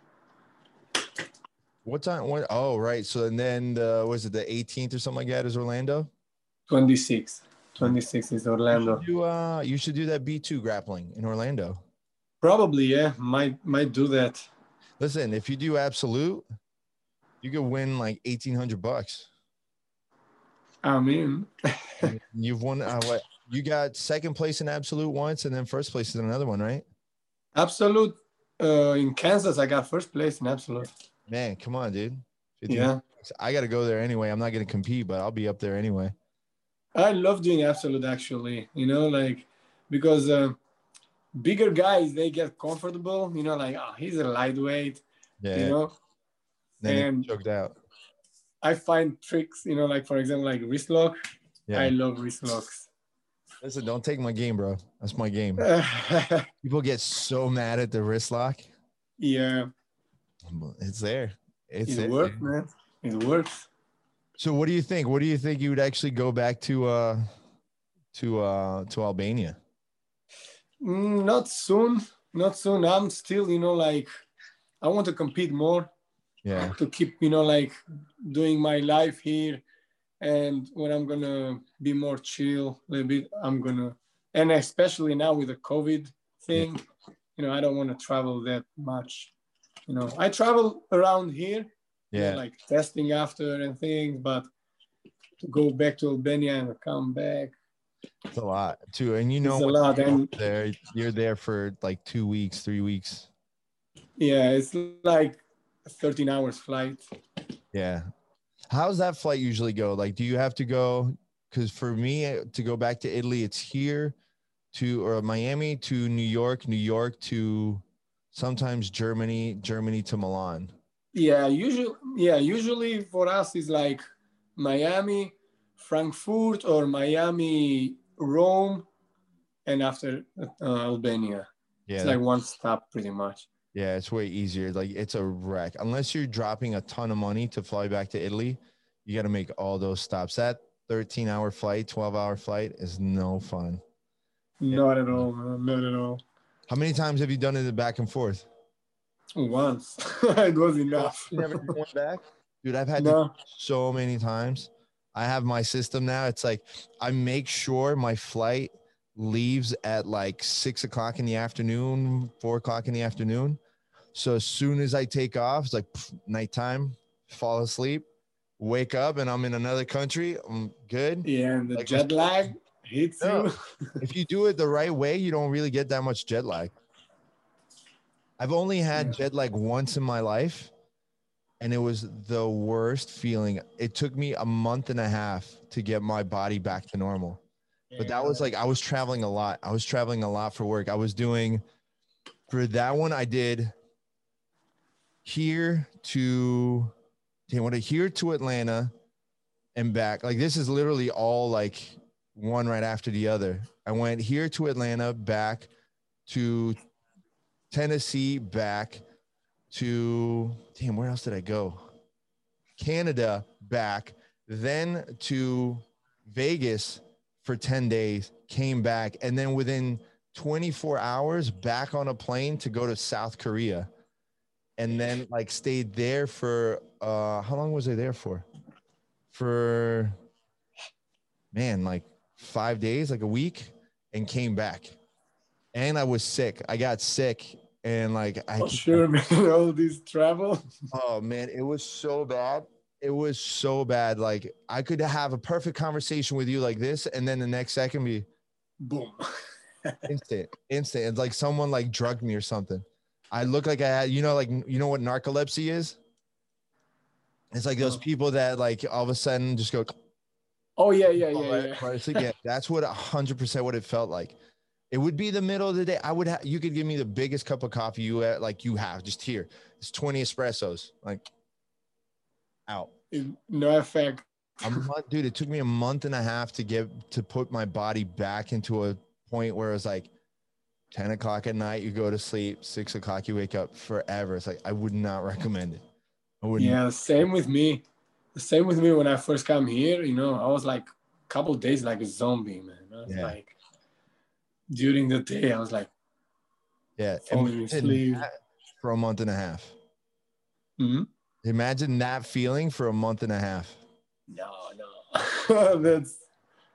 What time? What oh right. So and then the was it the 18th or something like that is Orlando? 26th. 26th is Orlando. You uh you should do that B2 grappling in Orlando. Probably, yeah. Might might do that. Listen, if you do absolute, you could win like 1800 bucks. I mean, You've won uh, what you got second place in absolute once and then first place in another one, right? absolute uh, in Kansas, I got first place in absolute. Man, come on, dude. 15 Yeah. I got to go there anyway. I'm not going to compete, but I'll be up there anyway. I love doing absolute actually, you know, like because uh, bigger guys they get comfortable, you know, like oh, he's a lightweight, Yeah. you know. and- choked out. I find tricks, you know, like for example, like wrist lock. Yeah. I love wrist locks. Listen, don't take my game, bro. That's my game. People get so mad at the wrist lock. yeah, It's there. It's it there. works, man. It works. So what do you think? What do you think you would actually go back to uh to uh to Albania? Mm, not soon, not soon. I'm still, you know, like I want to compete more. Yeah. to keep you know like doing my life here and when i'm gonna be more chill a little bit i'm gonna and especially now with the covid thing you know i don't want to travel that much you know i travel around here Yeah. like testing after and things but to go back to albania and come back It's a lot too. And you know It's a lot, you're and- there you're there for like two weeks, three weeks. yeah it's like a 13 hours flight Yeah. How's that flight usually go? Like, do you have to go? Because for me uh, to go back to Italy, it's here to or Miami to New York, New York to sometimes Germany, Germany to Milan. Yeah, usually, yeah, usually for us is like Miami, Frankfurt, or Miami, Rome, and after uh, Albania. Yeah, it's like one stop pretty much. yeah, it's way easier. Like, it's a wreck. Unless you're dropping a ton of money to fly back to Italy, you got to make all those stops. That 13 hour flight, 12 hour flight is no fun. Not at all, man, not at all. How many times have you done it back and forth? Once it was enough. You never went back? Dude, I've had to no, so many times. I have my system now. It's like I make sure my flight leaves at like six o'clock in the afternoon, four o'clock in the afternoon. So as soon as I take off, it's like pff, nighttime, fall asleep, wake up, and I'm in another country. I'm good. yeah, and the Like- jet lag hits No. you. If you do it the right way, you don't really get that much jet lag. I've only had jet lag once in my life, and it was the worst feeling. It took me a month and a half to get my body back to normal. But that was like I was traveling a lot. I was traveling a lot for work. I was doing for that one. I did here to damn, what here to Atlanta and back. Like this is literally all like one right after the other. I went here to Atlanta, back to Tennessee, back to damn. Where else did I go? Canada, back, then to Vegas for 10 days, came back, and then within 24 hours, back on a plane to go to South Korea. And then like stayed there for uh how long was I there for? For man, like five days, like a week, and came back. And I was sick. I got sick and like I oh, For sure, man. All this travel. Oh man, it was so bad. It was so bad. Like I could have a perfect conversation with you like this, and then the next second be, Boom. instant, instant. It's like someone like drugged me or something. I look like I had, you know, like you know what narcolepsy is. It's like those people that like all of a sudden just go. Oh yeah, yeah, Oh, yeah, right, yeah. right, like, yeah, that's what hundred percent what it felt like. It would be the middle of the day. I would have. You could give me the biggest cup of coffee you uh, like you have just here. It's twenty espressos. Like out. No effect. A month, dude. It took me a month and a half to get to put my body back into a point where it was like ten o'clock at night. You go to sleep. Six o'clock, you wake up. Forever. It's like I would not recommend it. I would. Yeah, same with me. The same with me when I first come here. You know, I was like a couple days like a zombie, man. Yeah. like during the day, I was like, Yeah. falling asleep. for a month and a half. hmm Imagine that feeling for a month and a half. no, no, that's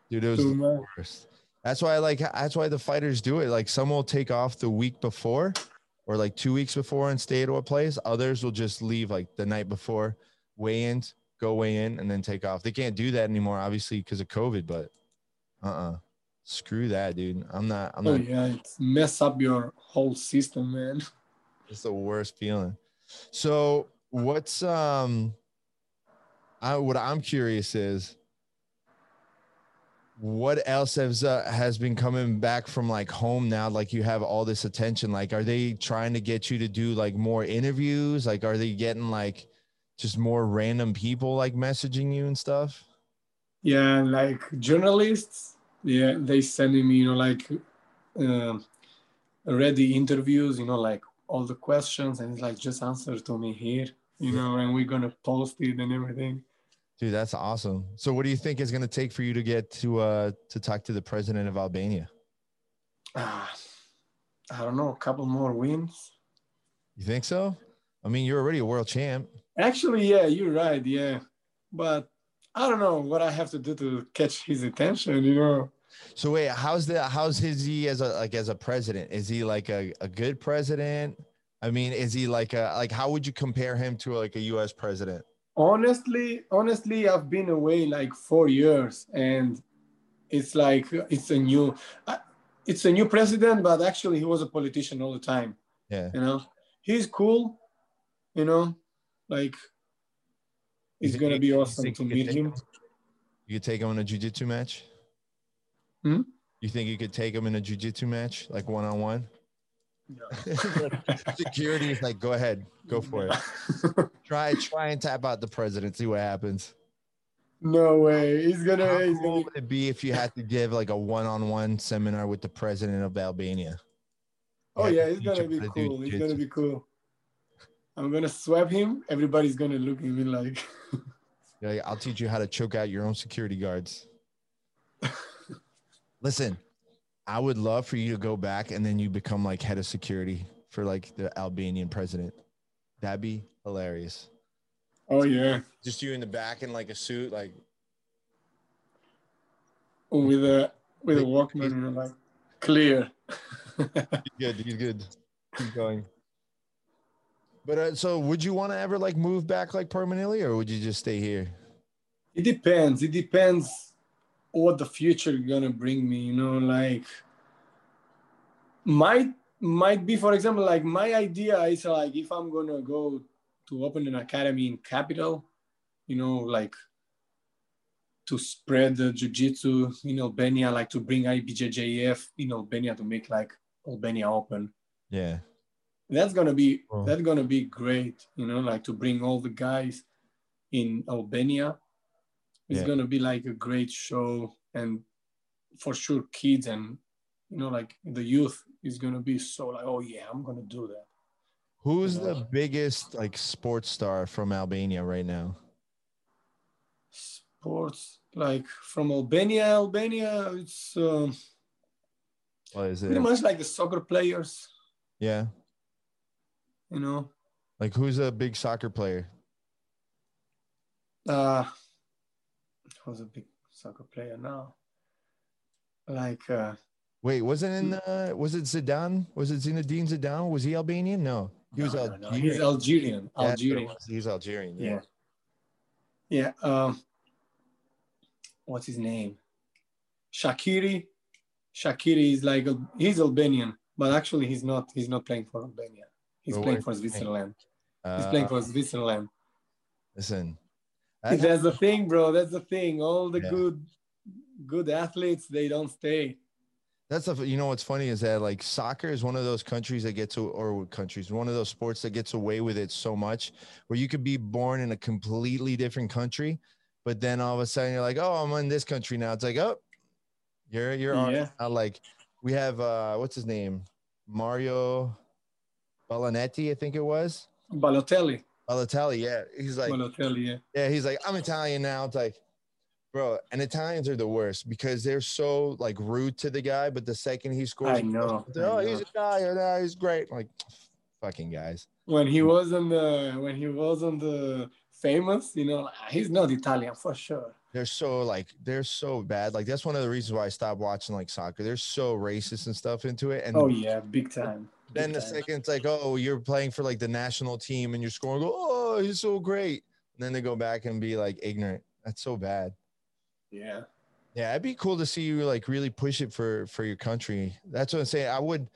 Dude, it was the much. worst. That's why, I like, that's why the fighters do it. Like, some will take off the week before, or like two weeks before, and stay at a place. Others will just leave like the night before, weigh in, go weigh in, and then take off. They can't do that anymore, obviously, because of COVID. But, uh, uh screw that, dude. I'm not. I'm Oh not. yeah, it's mess up your whole system, man. It's the worst feeling. So, what's um, I what I'm curious is what else has uh, has been coming back from like home now like you have all this attention like are they trying to get you to do like more interviews like are they getting like just more random people like messaging you and stuff Yeah, like journalists, yeah, they sending me, you know, like um ready interviews, you know, like all the questions, and it's like just answer to me here, you know, and we're gonna post it and everything. dude that's awesome so what do you think is going to take for you to get to uh to talk to the president of albania Ah, I don't know, a couple more wins. you think so i mean you're already a world champ Actually, yeah, you're right, yeah, but I don't know what I have to do to catch his attention, you know. So wait, how's the how's his he as a like as a president? Is he like a, a good president? I mean, is he like a like how would you compare him to like a US president? honestly honestly i've been away like four years and it's like it's a new it's a new president but actually he was a politician all the time Yeah. you know he's cool you know like it's gonna be awesome to meet him You could take him on a jujitsu match? Hmm? You think you could take him in a jujitsu match, like one on one? No. Security is like, go ahead, go for it. Try try and tap out the president, see what happens. no way he's gonna How he's cool gonna would it be if you had to give like a one-on-one seminar with the president of Albania? oh yeah had it's gonna be how to do cool it's gonna be cool i'm gonna swap him everybody's gonna look at me like You're I'll teach you how to choke out your own security guards. Listen, I would love for you to go back and then you become like head of security for like the Albanian president. That'd be hilarious. oh yeah Just you in the back in like a suit, like with a with a Walkman, like clear. good, he's good. Keep going. But uh, so, would you want to ever like move back like permanently, or would you just stay here? it depends. It depends what the future gonna bring me. You know, like might might be, for example, like my idea is like if I'm gonna go to open an academy in capital, you know, like to spread the jiu-jitsu in Albania, like to bring IBJJF in Albania to make like Albania open. Yeah, that's gonna be Oh. that's gonna be great you know like to bring all the guys in albania it's Yeah. gonna be like a great show and for sure kids and you know like the youth is gonna be so like oh yeah i'm gonna do that who's Yeah. the biggest like sports star from Albania right now? sports like from albania albania it's um, What is it? pretty much like the soccer players Yeah, you know like who's a big soccer player? uh who's a big soccer player now like uh Wait, wasn't in uh was it Zidane? Was it Zinedine Zidane? Was he Albanian? No, he was no, no, no, Algerian. he's algerian That's what it algerian was. He was Algerian. Yeah. Yeah. Um, what's his name? Shaqiri. Shaqiri is like he's Albanian, but actually he's not. He's not playing for Albania. He's Oh, playing for Switzerland. He's Uh, playing for Switzerland. listen. I- That's the thing, bro. That's the thing. All the Yeah. good, good athletes they don't stay. That's a, you know what's funny is that like soccer is one of those countries that gets to or countries one of those sports that gets away with it so much where you could be born in a completely different country, but then all of a sudden you're like, oh, I'm in this country now. It's like, oh, you're you're Yeah. out. like we have uh what's his name Mario Balonetti, I think it was Balotelli, Balotelli. Yeah, he's like Balotelli. Yeah. yeah, he's like, I'm Italian now. It's like, bro, and Italians are the worst because they're so like rude to the guy, but the second he scores, I know, they're, oh, I he's know. Italian, oh, he's great. Like, fucking guys. When he wasn't the when he wasn't the famous, you know, he's not Italian for sure. They're so like they're so bad. Like that's one of the reasons why I stopped watching like soccer. They're so racist and stuff into it. And Oh yeah, big time. Then the second it's like, oh, you're playing for like the national team and you're scoring, go, oh, he's so great. And then they go back and be like ignorant. That's so bad. Yeah. Yeah, it'd be cool to see you like really push it for for your country. That's what I'm saying. I would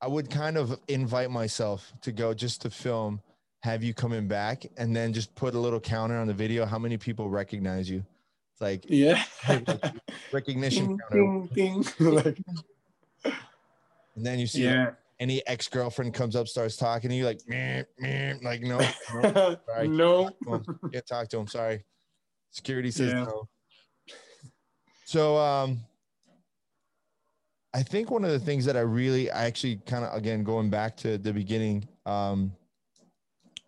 I would kind of invite myself to go just to film, have you coming back, and then just put a little counter on the video. How many people recognize you? It's like Yeah. recognition counter. ting, ting. like, And then you see yeah. Any ex-girlfriend comes up, starts talking to you, like, meh, meh, like no, no, Right. no. can't talk to him. Sorry. Security says Yeah. no. So um I think one of the things that I really I actually kind of again going back to the beginning um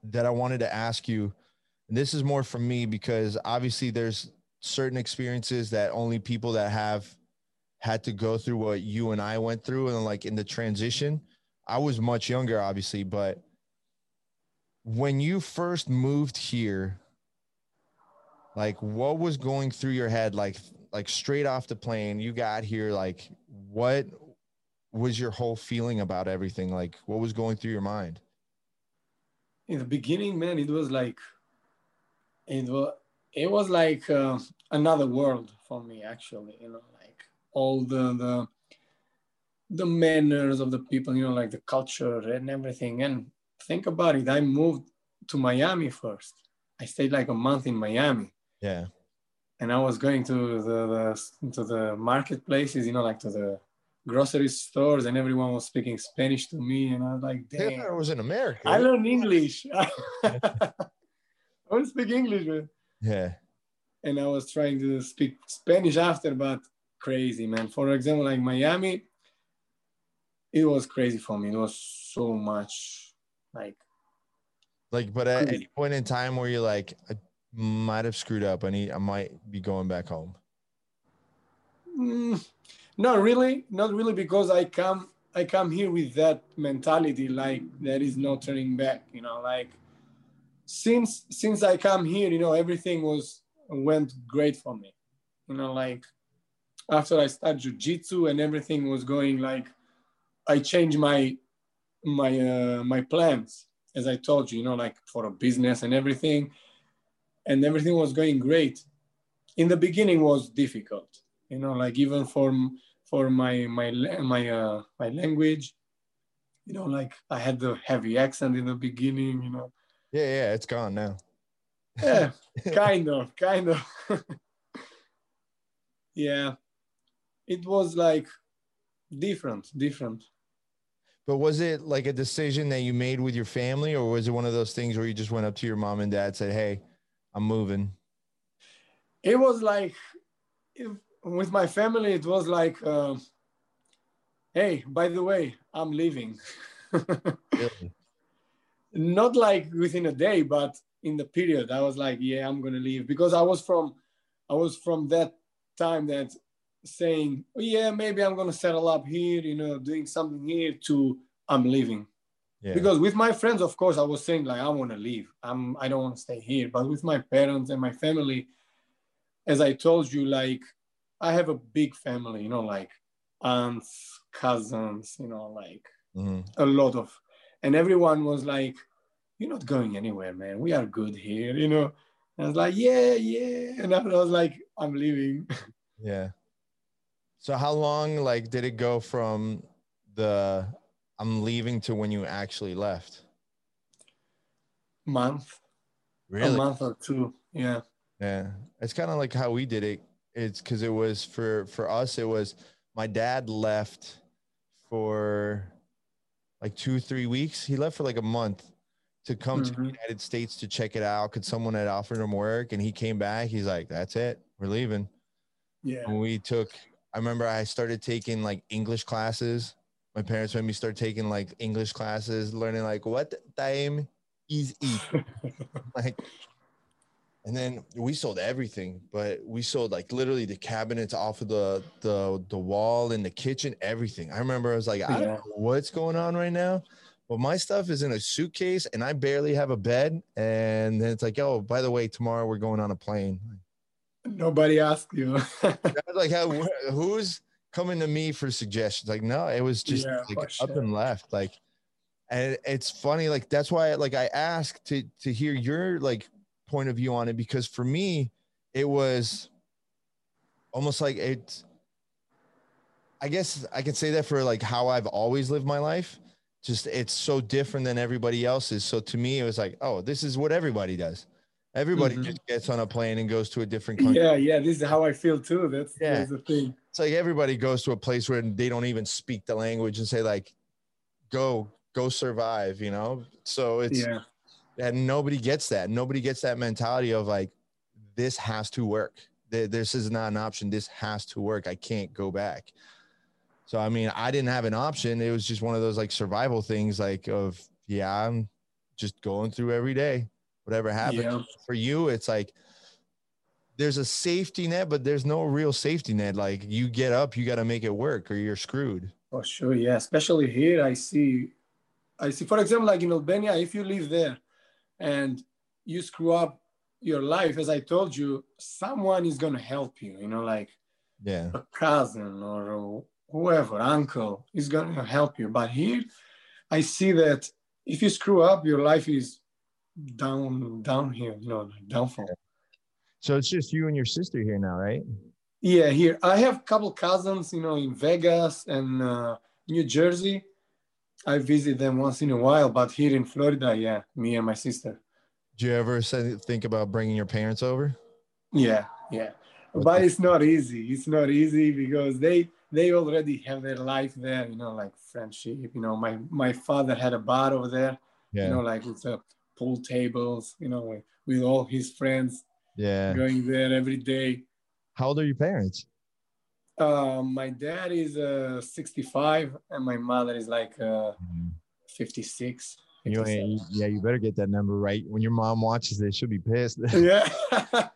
that I wanted to ask you and this is more from me because obviously there's certain experiences that only people that have had to go through what you and I went through and like in the transition I was much younger obviously but when you first moved here like what was going through your head like like straight off the plane you got here like what was your whole feeling about everything like what was going through your mind in the beginning, man, it was like it was it was like uh, another world for me actually. You know, like all the the the manners of the people, you know, like the culture and everything. And think about it, I moved to Miami first. I stayed like a month in Miami, yeah and I was going to the, the to the marketplaces, you know, like to the grocery stores, and everyone was speaking Spanish to me, and I was like, I damn. thought it was in america I learned English. I don't speak English, man. yeah And I was trying to speak Spanish after, but crazy, man. For example, like Miami, it was crazy for me. It was so much like, like but at any point in time where you're like i might have screwed up i need i might be going back home mm, not really, not really, because I come, I come here with that mentality, like there is no turning back. You know, like since since I come here, you know, everything was went great for me. You know, like after I started jujitsu and everything was going like I changed my my uh, my plans as I told you, you know, like for a business and everything, and everything was going great. In the beginning was difficult, you know, like even for for my my my uh, my language, you know, like I had the heavy accent in the beginning, you know. yeah yeah it's gone now Yeah, kind of, kind of. yeah, it was like different, different. but was it like a decision that you made with your family or was it one of those things where you just went up to your mom and dad and said hey i'm moving It was like if, with my family, it was like, uh, hey, by the way, I'm leaving. Really? Not like within a day, but in the period, I was like, yeah, I'm gonna leave because I was from, I was from that time that saying, oh, yeah, maybe I'm gonna settle up here, you know, doing something here. To I'm leaving. yeah. Because with my friends of course i was saying like i want to leave. I'm i don't want to stay here. But with my parents and my family as i told you like i have a big family you know like aunts cousins you know like Mhm. a lot of and everyone was like you're not going anywhere man. We are good here you know? And i was like yeah yeah. And i was like i'm leaving. Yeah So how long like did it go from the I'm leaving to when you actually left? Month, Really? a month or two. Yeah. Yeah. It's kind of like how we did it. It's because it was for for us, it was my dad left for like two, three weeks. He left for like a month to come to the Mhm. United States to check it out. cuz someone had offered him work and he came back. He's like, That's it. We're leaving. Yeah. And we took I remember I started taking like English classes. My parents made me start taking like English classes, learning like what time is it? like and then we sold everything but we sold like literally the cabinets off of the the the wall in the kitchen everything i remember i was like i don't know what's going on right now but my stuff is in a suitcase and i barely have a bed and then it's like oh by the way tomorrow we're going on a plane Nobody asked you. Like how, who's coming to me for suggestions like no it was just Yeah, like for up sure. and left like and it's funny like that's why like i asked to to hear your like point of view on it because for me it was almost like it's i guess i can say that for like how i've always lived my life just it's so different than everybody else's so to me it was like oh this is what everybody does everybody Mhm. just gets on a plane and goes to a different country yeah, yeah. This is how I feel too. That's, Yeah. that's the thing. it's like everybody goes to a place where they don't even speak the language and say like go go survive you know so it's Yeah. and nobody gets that nobody gets that mentality of like this has to work this is not an option this has to work i can't go back so i mean i didn't have an option it was just one of those like survival things like of yeah i'm just going through every day whatever happens Yeah. for you it's like there's a safety net but there's no real safety net like you get up you got to make it work or you're screwed For sure, yeah. Especially here, I see, I see. For example, like in Albania, if you live there, and you screw up your life, as I told you, someone is gonna help you. You know, like yeah a cousin or whoever, uncle is gonna help you. But here, I see that if you screw up, your life is down, downhill. You know, like downfall. so it's just you and your sister here now right Yeah, here I have a couple cousins, you know, in Vegas and uh, New Jersey. I visit them once in a while, but here in Florida, yeah, me and my sister. do you ever say, think about bringing your parents over Yeah, yeah, What but the- it's not easy. It's not easy because they they already have their life there, you know, like friendship. You know, my my father had a bar over there, yeah you know, like it's the pool tables, you know, with, all his friends yeah going there every day. how old are your parents Uh, my dad is uh, 65 and my mother is like uh, 56. You 57. ain't, yeah, you better get that number right. When your mom watches this, she'll be pissed. yeah.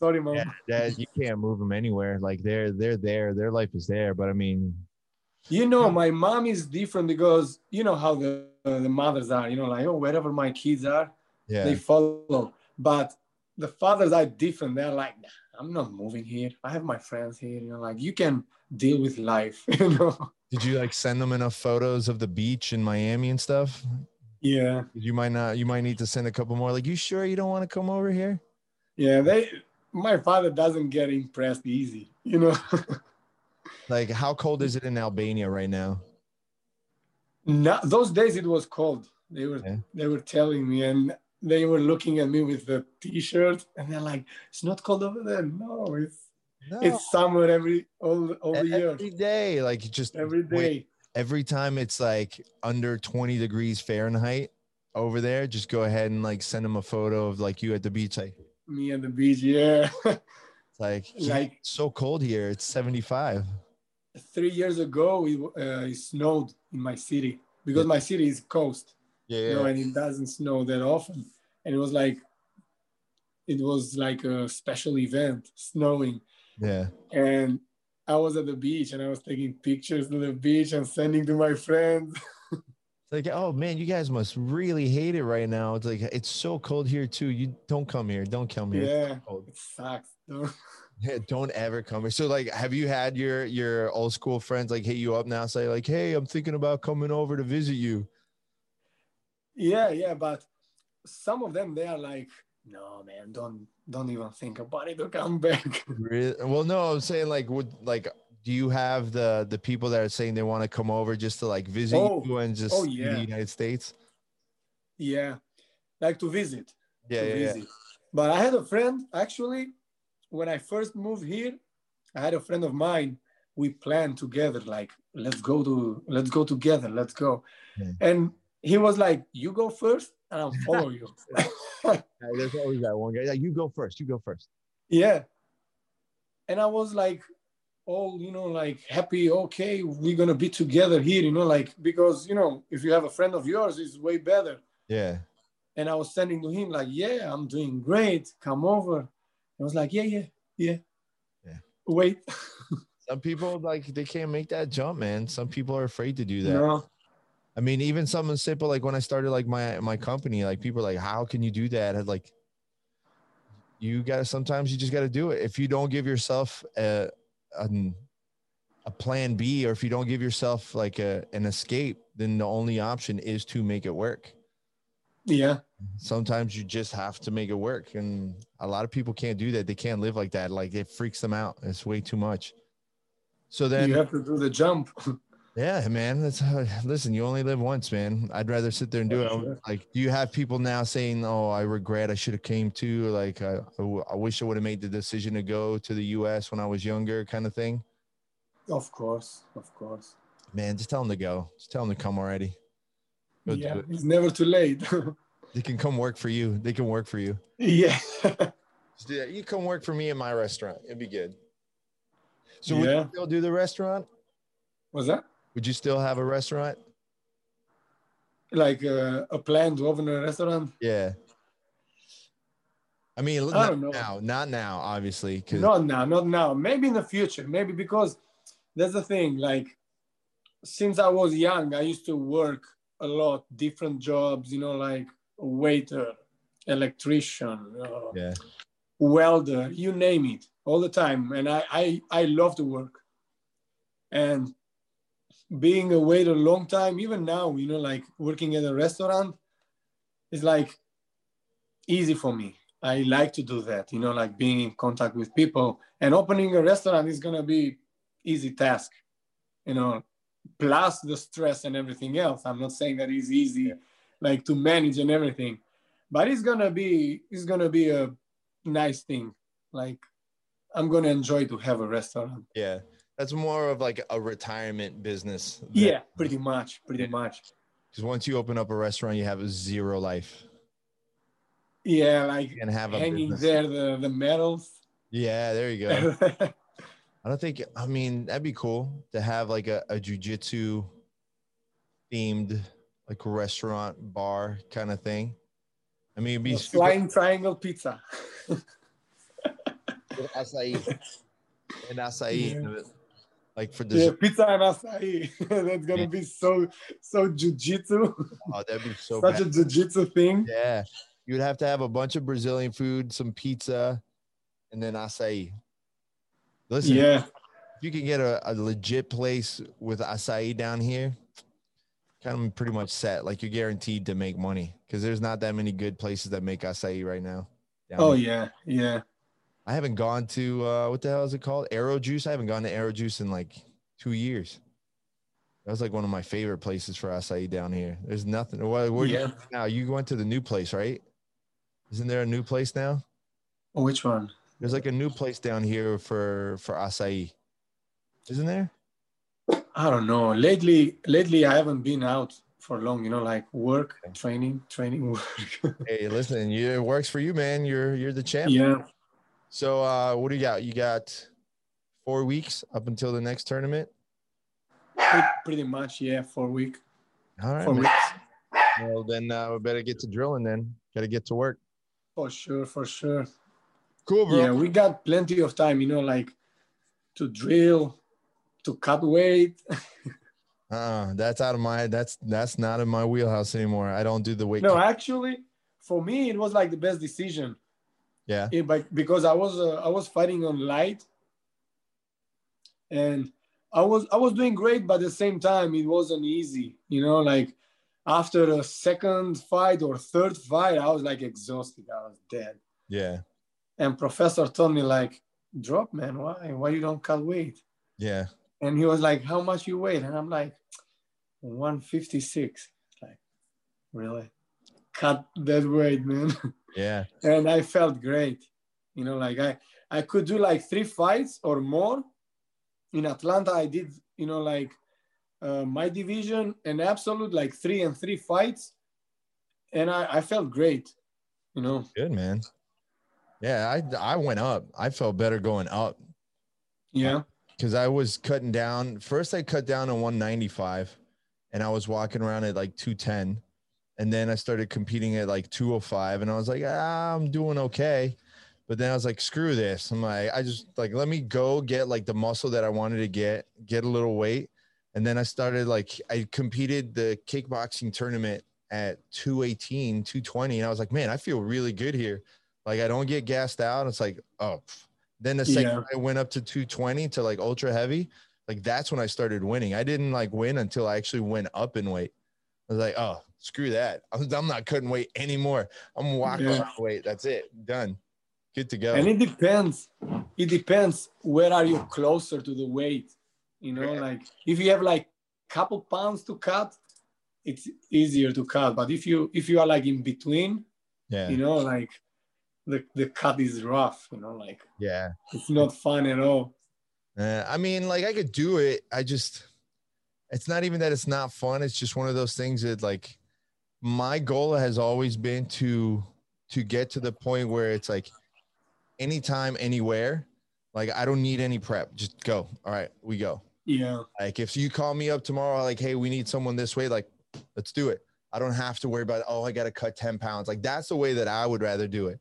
Sorry, mom. yeah, Dad, you can't move them anywhere. Like they're they're there. Their life is there. But I mean, You know, my mom is different because you know how the the mothers are. You know, like oh, wherever my kids are, yeah, they follow. But the fathers are different. They're like, nah, I'm not moving here. I have my friends here. You know, like you can deal with life. You know. did you like send them enough photos of the beach in Miami and stuff? Yeah. You might not. You might need to send a couple more. Like, you sure you don't want to come over here? Yeah. They. My father doesn't get impressed easy. You know. Like, how cold is it in Albania right now? No, those days it was cold. They were Yeah. they were telling me, and they were looking at me with the T-shirt, and they're like, "It's not cold over there." No, it's No, it's summer every all all the year, every day. Like, just every day. wait, every time it's like under 20 degrees Fahrenheit over there, just go ahead and like send them a photo of like you at the beach. Like, Me at the beach, yeah. it's like, Like- so cold here. It's 75. Three years ago, it, uh, it snowed in my city because my city is coast, Yeah. you know, and it doesn't snow that often. And it was like, it was like a special event, snowing. Yeah. and I was at the beach and I was taking pictures of the beach and sending to my friends. Like, oh man, you guys must really hate it right now. It's like, it's so cold here too. You don't come here. Don't come here. yeah, it sucks. don't ever come. So like, have you had your your old school friends like hit you up now, say like, hey, I'm thinking about coming over to visit you. yeah, yeah, but some of them they are like, no, man, don't don't even think about it to come back. Really? Well, no, I'm saying like, would like, do you have the the people that are saying they want to come over just to like visit Oh, you and just oh, yeah. the United States? Yeah, like to visit. Yeah, to yeah, yeah. But I had a friend actually when I first moved here. I had a friend of mine. We planned together, like let's go to let's go together, let's go. Yeah. And he was like, "You go first, and I'll follow you." There's always that one guy. Yeah, you go first. You go first. yeah. And I was like, all you know, like happy. Okay, we're gonna be together here, you know, like because you know, if you have a friend of yours, it's way better. Yeah. And I was sending to him like, "Yeah, I'm doing great. Come over." I was like, "Yeah, yeah, yeah." Yeah. Wait. Some people like they can't make that jump, man. Some people are afraid to do that. No. I mean, even something simple like when I started like my my company, like people are like, how can you do that? And like, you gotta sometimes you just gotta do it. If you don't give yourself a an, a plan B, or if you don't give yourself like a an escape, then the only option is to make it work. Yeah. Sometimes you just have to make it work, and a lot of people can't do that. They can't live like that. Like it freaks them out. It's way too much. So then you have to do the jump. Yeah, man. That's how, listen. You only live once, man. I'd rather sit there and do it. Sure. Like, do you have people now saying, "Oh, I regret. I should have came to. Like, I, I wish I would have made the decision to go to the U.S. when I was younger," kind of thing. of course, of course. Man, just tell them to go. Just tell them to come already. Go yeah, it. it's never too late. They can come work for you. They can work for you. yeah. Just do that. You come work for me in my restaurant. It'd be good. So would Yeah. you still do the restaurant? Was that Would you still have a restaurant? like uh, a plan to open a restaurant? Yeah. I mean, I not don't know. now, not now, obviously, because Not now, not now. Maybe in the future. Maybe because that's the thing. Like since I was young, I used to work a lot, different jobs. You know, like waiter, electrician, uh, yeah, welder, you name it, all the time. And I, I, I love to work. And being a waiter a long time, even now, you know, like working at a restaurant is like easy for me. I like to do that, you know, like being in contact with people and opening a restaurant is gonna be easy task, you know, plus the stress and everything else. I'm not saying that it's easy like to manage and everything, but it's gonna be it's gonna be a nice thing. Like I'm gonna enjoy to have a restaurant. yeah. That's more of like a retirement business. Yeah, pretty much, pretty Yeah. much. Because once you open up a restaurant, you have a zero life. Yeah, like You can have a hanging business. there the the medals. Yeah, there you go. I don't think. I mean, that'd be cool to have like a, a jujitsu themed like restaurant bar kind of thing. I mean, it'd be super flying triangle pizza. acai and acai, Yeah. like for dessert. Yeah, pizza and acai. That's gonna Yeah. be so so jujitsu. Oh, that'd be so Such bad. a jujitsu thing. Yeah, you'd have to have a bunch of Brazilian food, some pizza, and then acai. Listen, Yeah, if you can get a, a legit place with acai down here, of pretty much set. Like you're guaranteed to make money because there's not that many good places that make acai right now. Oh here. yeah, yeah. I haven't gone to uh, what the hell is it called? Arrow Juice. I haven't gone to Arrow Juice in like two years. That was like one of my favorite places for acai down here. There's nothing. Where, where Yeah. you now? You went to the new place, right? Isn't there a new place now? Oh, which one? There's like a new place down here for for acai. Isn't there? I don't know. Lately, lately I haven't been out for long. You know, like work, training, training, work. Hey, listen, you, it works for you, man. You're you're the champ. yeah, So uh what do you got? You got four weeks up until the next tournament. pretty, much. Yeah, four week, All right. four man. weeks. Well then uh we better get to drilling then. Gotta get to work. For sure, for sure. Cool, bro. Yeah, we got plenty of time. You know, like to drill, to cut weight. Uh, that's out of my that's that's not in my wheelhouse anymore. I don't do the weight. no, cut. actually, for me, it was like the best decision. yeah. it, but because I was uh, I was fighting on light, and I was I was doing great, but at the same time it wasn't easy. You know, like after a second fight or third fight, I was like exhausted. I was dead. Yeah. And professor told me like, drop, man. Why? Why you don't cut weight? Yeah. And he was like, "How much you weigh?" And I'm like, "156." Like, really? Cut that weight, man. Yeah. and I felt great. You know, like I I could do like three fights or more. In Atlanta, I did, you know, like uh, my division and absolute like three and three fights, and I, I felt great. You know. Good man. Yeah, I I went up. I felt better going up. Yeah. Because I was cutting down. First, I cut down to 195, and I was walking around at like 210, and then I started competing at like 205, and I was like, ah, I'm doing okay. But then I was like, screw this. I'm like, I just like let me go get like the muscle that I wanted to get, get a little weight. And then I started like I competed the kickboxing tournament at 218, 220. And I was like, man, I feel really good here. Like I don't get gassed out. It's like, oh. Then the second Yeah. I went up to 220 to like ultra heavy, like that's when I started winning. I didn't like win until I actually went up in weight. I was like, oh, screw that. I'm, not cutting weight anymore. I'm walking Yeah. weight. That's it. Done. Good to go. And it depends. It depends where are you closer to the weight. You know, Yeah. like if you have like a couple pounds to cut, it's easier to cut. But if you if you are like in between, yeah. you know, like the, the cut is rough, you know, like Yeah. it's not fun at all. Uh, I mean, like I could do it. I just, it's not even that it's not fun. It's just one of those things that like my goal has always been to to get to the point where it's like anytime, anywhere. Like I don't need any prep. Just go. All right, we go. Yeah. Like if you call me up tomorrow, like, hey, we need someone this way, like, let's do it. I don't have to worry about, oh, I gotta cut 10 pounds. Like that's the way that I would rather do it.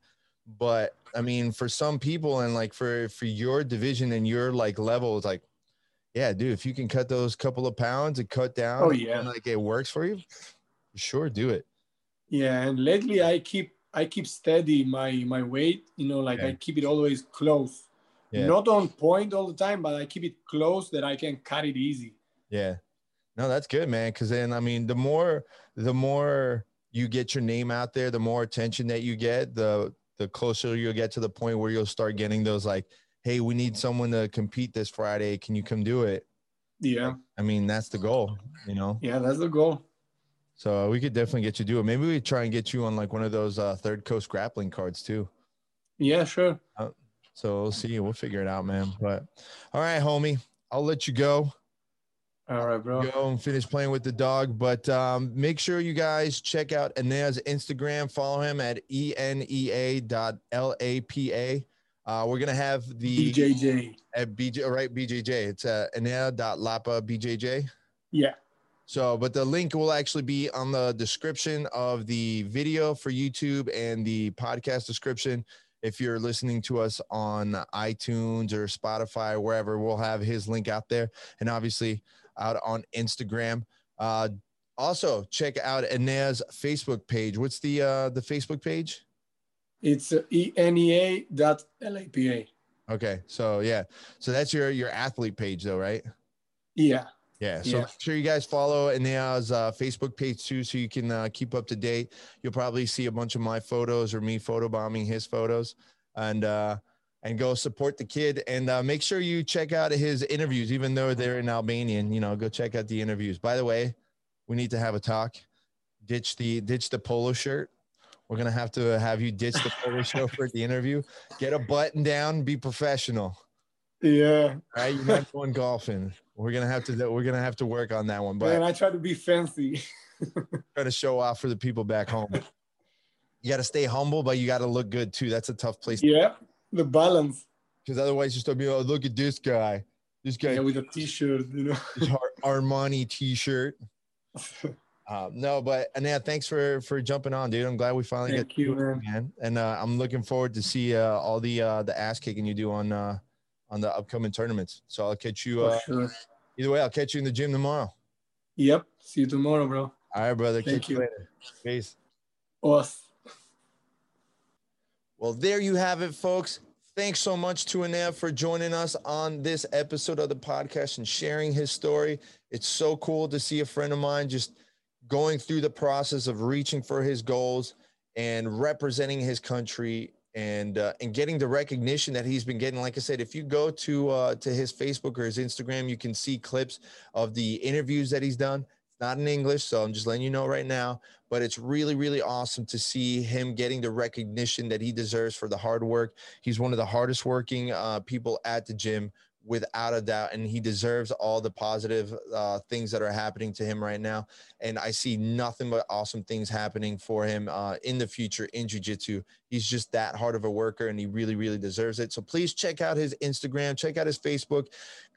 But I mean, for some people and like for for your division and your like level, it's like, yeah, dude, if you can cut those couple of pounds and cut down, Oh, yeah. and, like it works for you, sure, do it. Yeah. And lately I keep I keep steady my my weight, you know, like Yeah. I keep it always close. Yeah. Not on point all the time, but I keep it close that I can cut it easy. Yeah. No, that's good, man. Cause then I mean, the more the more you get your name out there, the more attention that you get, the the closer you'll get to the point where you'll start getting those like, hey, we need someone to compete this Friday. Can you come do it? Yeah. I mean, that's the goal, you know. Yeah, that's the goal. So we could definitely get you to do it. Maybe we try and get you on like one of those uh, third coast grappling cards too. Yeah, sure. So we'll see. We'll figure it out, man. But all right, homie, I'll let you go. All right, bro. go and finish playing with the dog. But um, make sure you guys check out Enea's Instagram. Follow him at E enea.lapa. Uh, we're gonna have the BJJ. at BJ, all right, BJJ. It's uh, enea.lapa BJJ. Yeah. So, but the link will actually be on the description of the video for YouTube and the podcast description. If you're listening to us on iTunes or Spotify, wherever, we'll have his link out there. And obviously out on Instagram. Uh, also, check out Enea's Facebook page. What's the uh, the Facebook page? It's uh, enea.lapa. Okay, so yeah, so that's your your athlete page, though, right? Yeah. Yeah. So Yeah. make sure you guys follow Enea's uh, Facebook page too, so you can uh, keep up to date. You'll probably see a bunch of my photos or me photobombing his photos, and uh, and go support the kid. And uh, make sure you check out his interviews, even though they're in Albanian. You know, go check out the interviews. By the way, we need to have a talk. Ditch the ditch the polo shirt. We're gonna have to have you ditch the polo shirt for the interview. Get a button down. Be professional. Yeah. All right, you're not going golfing. We're gonna have to. We're gonna have to work on that one. But and I try to be fancy. trying to show off for the people back home. You got to stay humble, but you got to look good too. That's a tough place yeah. The balance. because otherwise you start being, oh, look at this guy. This guy, Yeah, with a t-shirt, you know. Ar- Armani t-shirt. Um, no, but Enea, thanks for for jumping on, dude. I'm glad we finally Thank get you, man. man. And uh, I'm looking forward to see uh, all the uh, the ass kicking you do on uh, on the upcoming tournaments. So I'll catch you. Uh, sure. either way, I'll catch you in the gym tomorrow. Yep. See you tomorrow, bro. All right, brother. Thank catch you you. later. Peace. Us. Well, there you have it, folks. Thanks so much to Enea for joining us on this episode of the podcast and sharing his story. It's so cool to see a friend of mine just going through the process of reaching for his goals and representing his country and uh, and getting the recognition that he's been getting. Like I said, if you go to uh, to his Facebook or his Instagram, you can see clips of the interviews that he's done. Not in English, so I'm just letting you know right now. But it's really really awesome to see him getting the recognition that he deserves for the hard work. He's one of the hardest working uh, people at the gym without a doubt and he deserves all the positive uh, things that are happening to him right now and i see nothing but awesome things happening for him uh, in the future in jiu-jitsu he's just that hard of a worker and he really really deserves it so please check out his instagram check out his facebook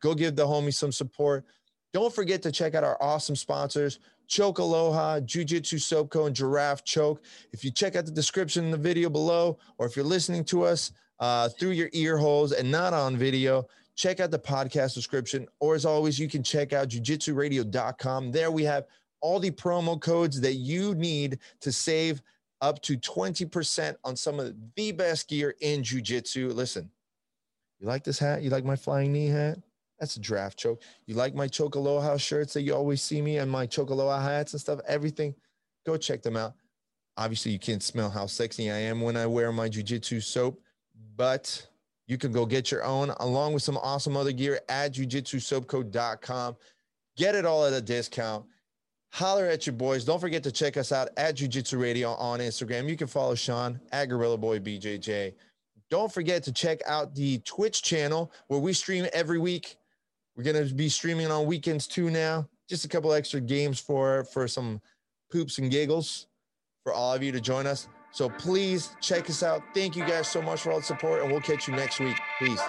go give the homie some support don't forget to check out our awesome sponsors Choke Aloha, Jiu Jitsu Soap Co, and Giraffe Choke. If you check out the description in the video below, or if you're listening to us uh, through your ear holes and not on video, check out the podcast description. Or as always, you can check out jujitsuradio.com. There we have all the promo codes that you need to save up to 20% on some of the best gear in jujitsu. Listen, you like this hat? You like my flying knee hat? That's a draft choke. You like my Choke Aloha shirts that you always see me and my Choke Aloha hats and stuff, everything, go check them out. Obviously, you can't smell how sexy I am when I wear my jujitsu soap, but you can go get your own along with some awesome other gear at jujitsusoapco.com. Get it all at a discount. Holler at your boys. Don't forget to check us out at Jiu Jitsu Radio on Instagram. You can follow Sean at Gorilla Boy BJJ. Don't forget to check out the Twitch channel where we stream every week. We're gonna be streaming on weekends too now. Just a couple extra games for for some poops and giggles for all of you to join us. So please check us out. Thank you guys so much for all the support, and we'll catch you next week. Peace.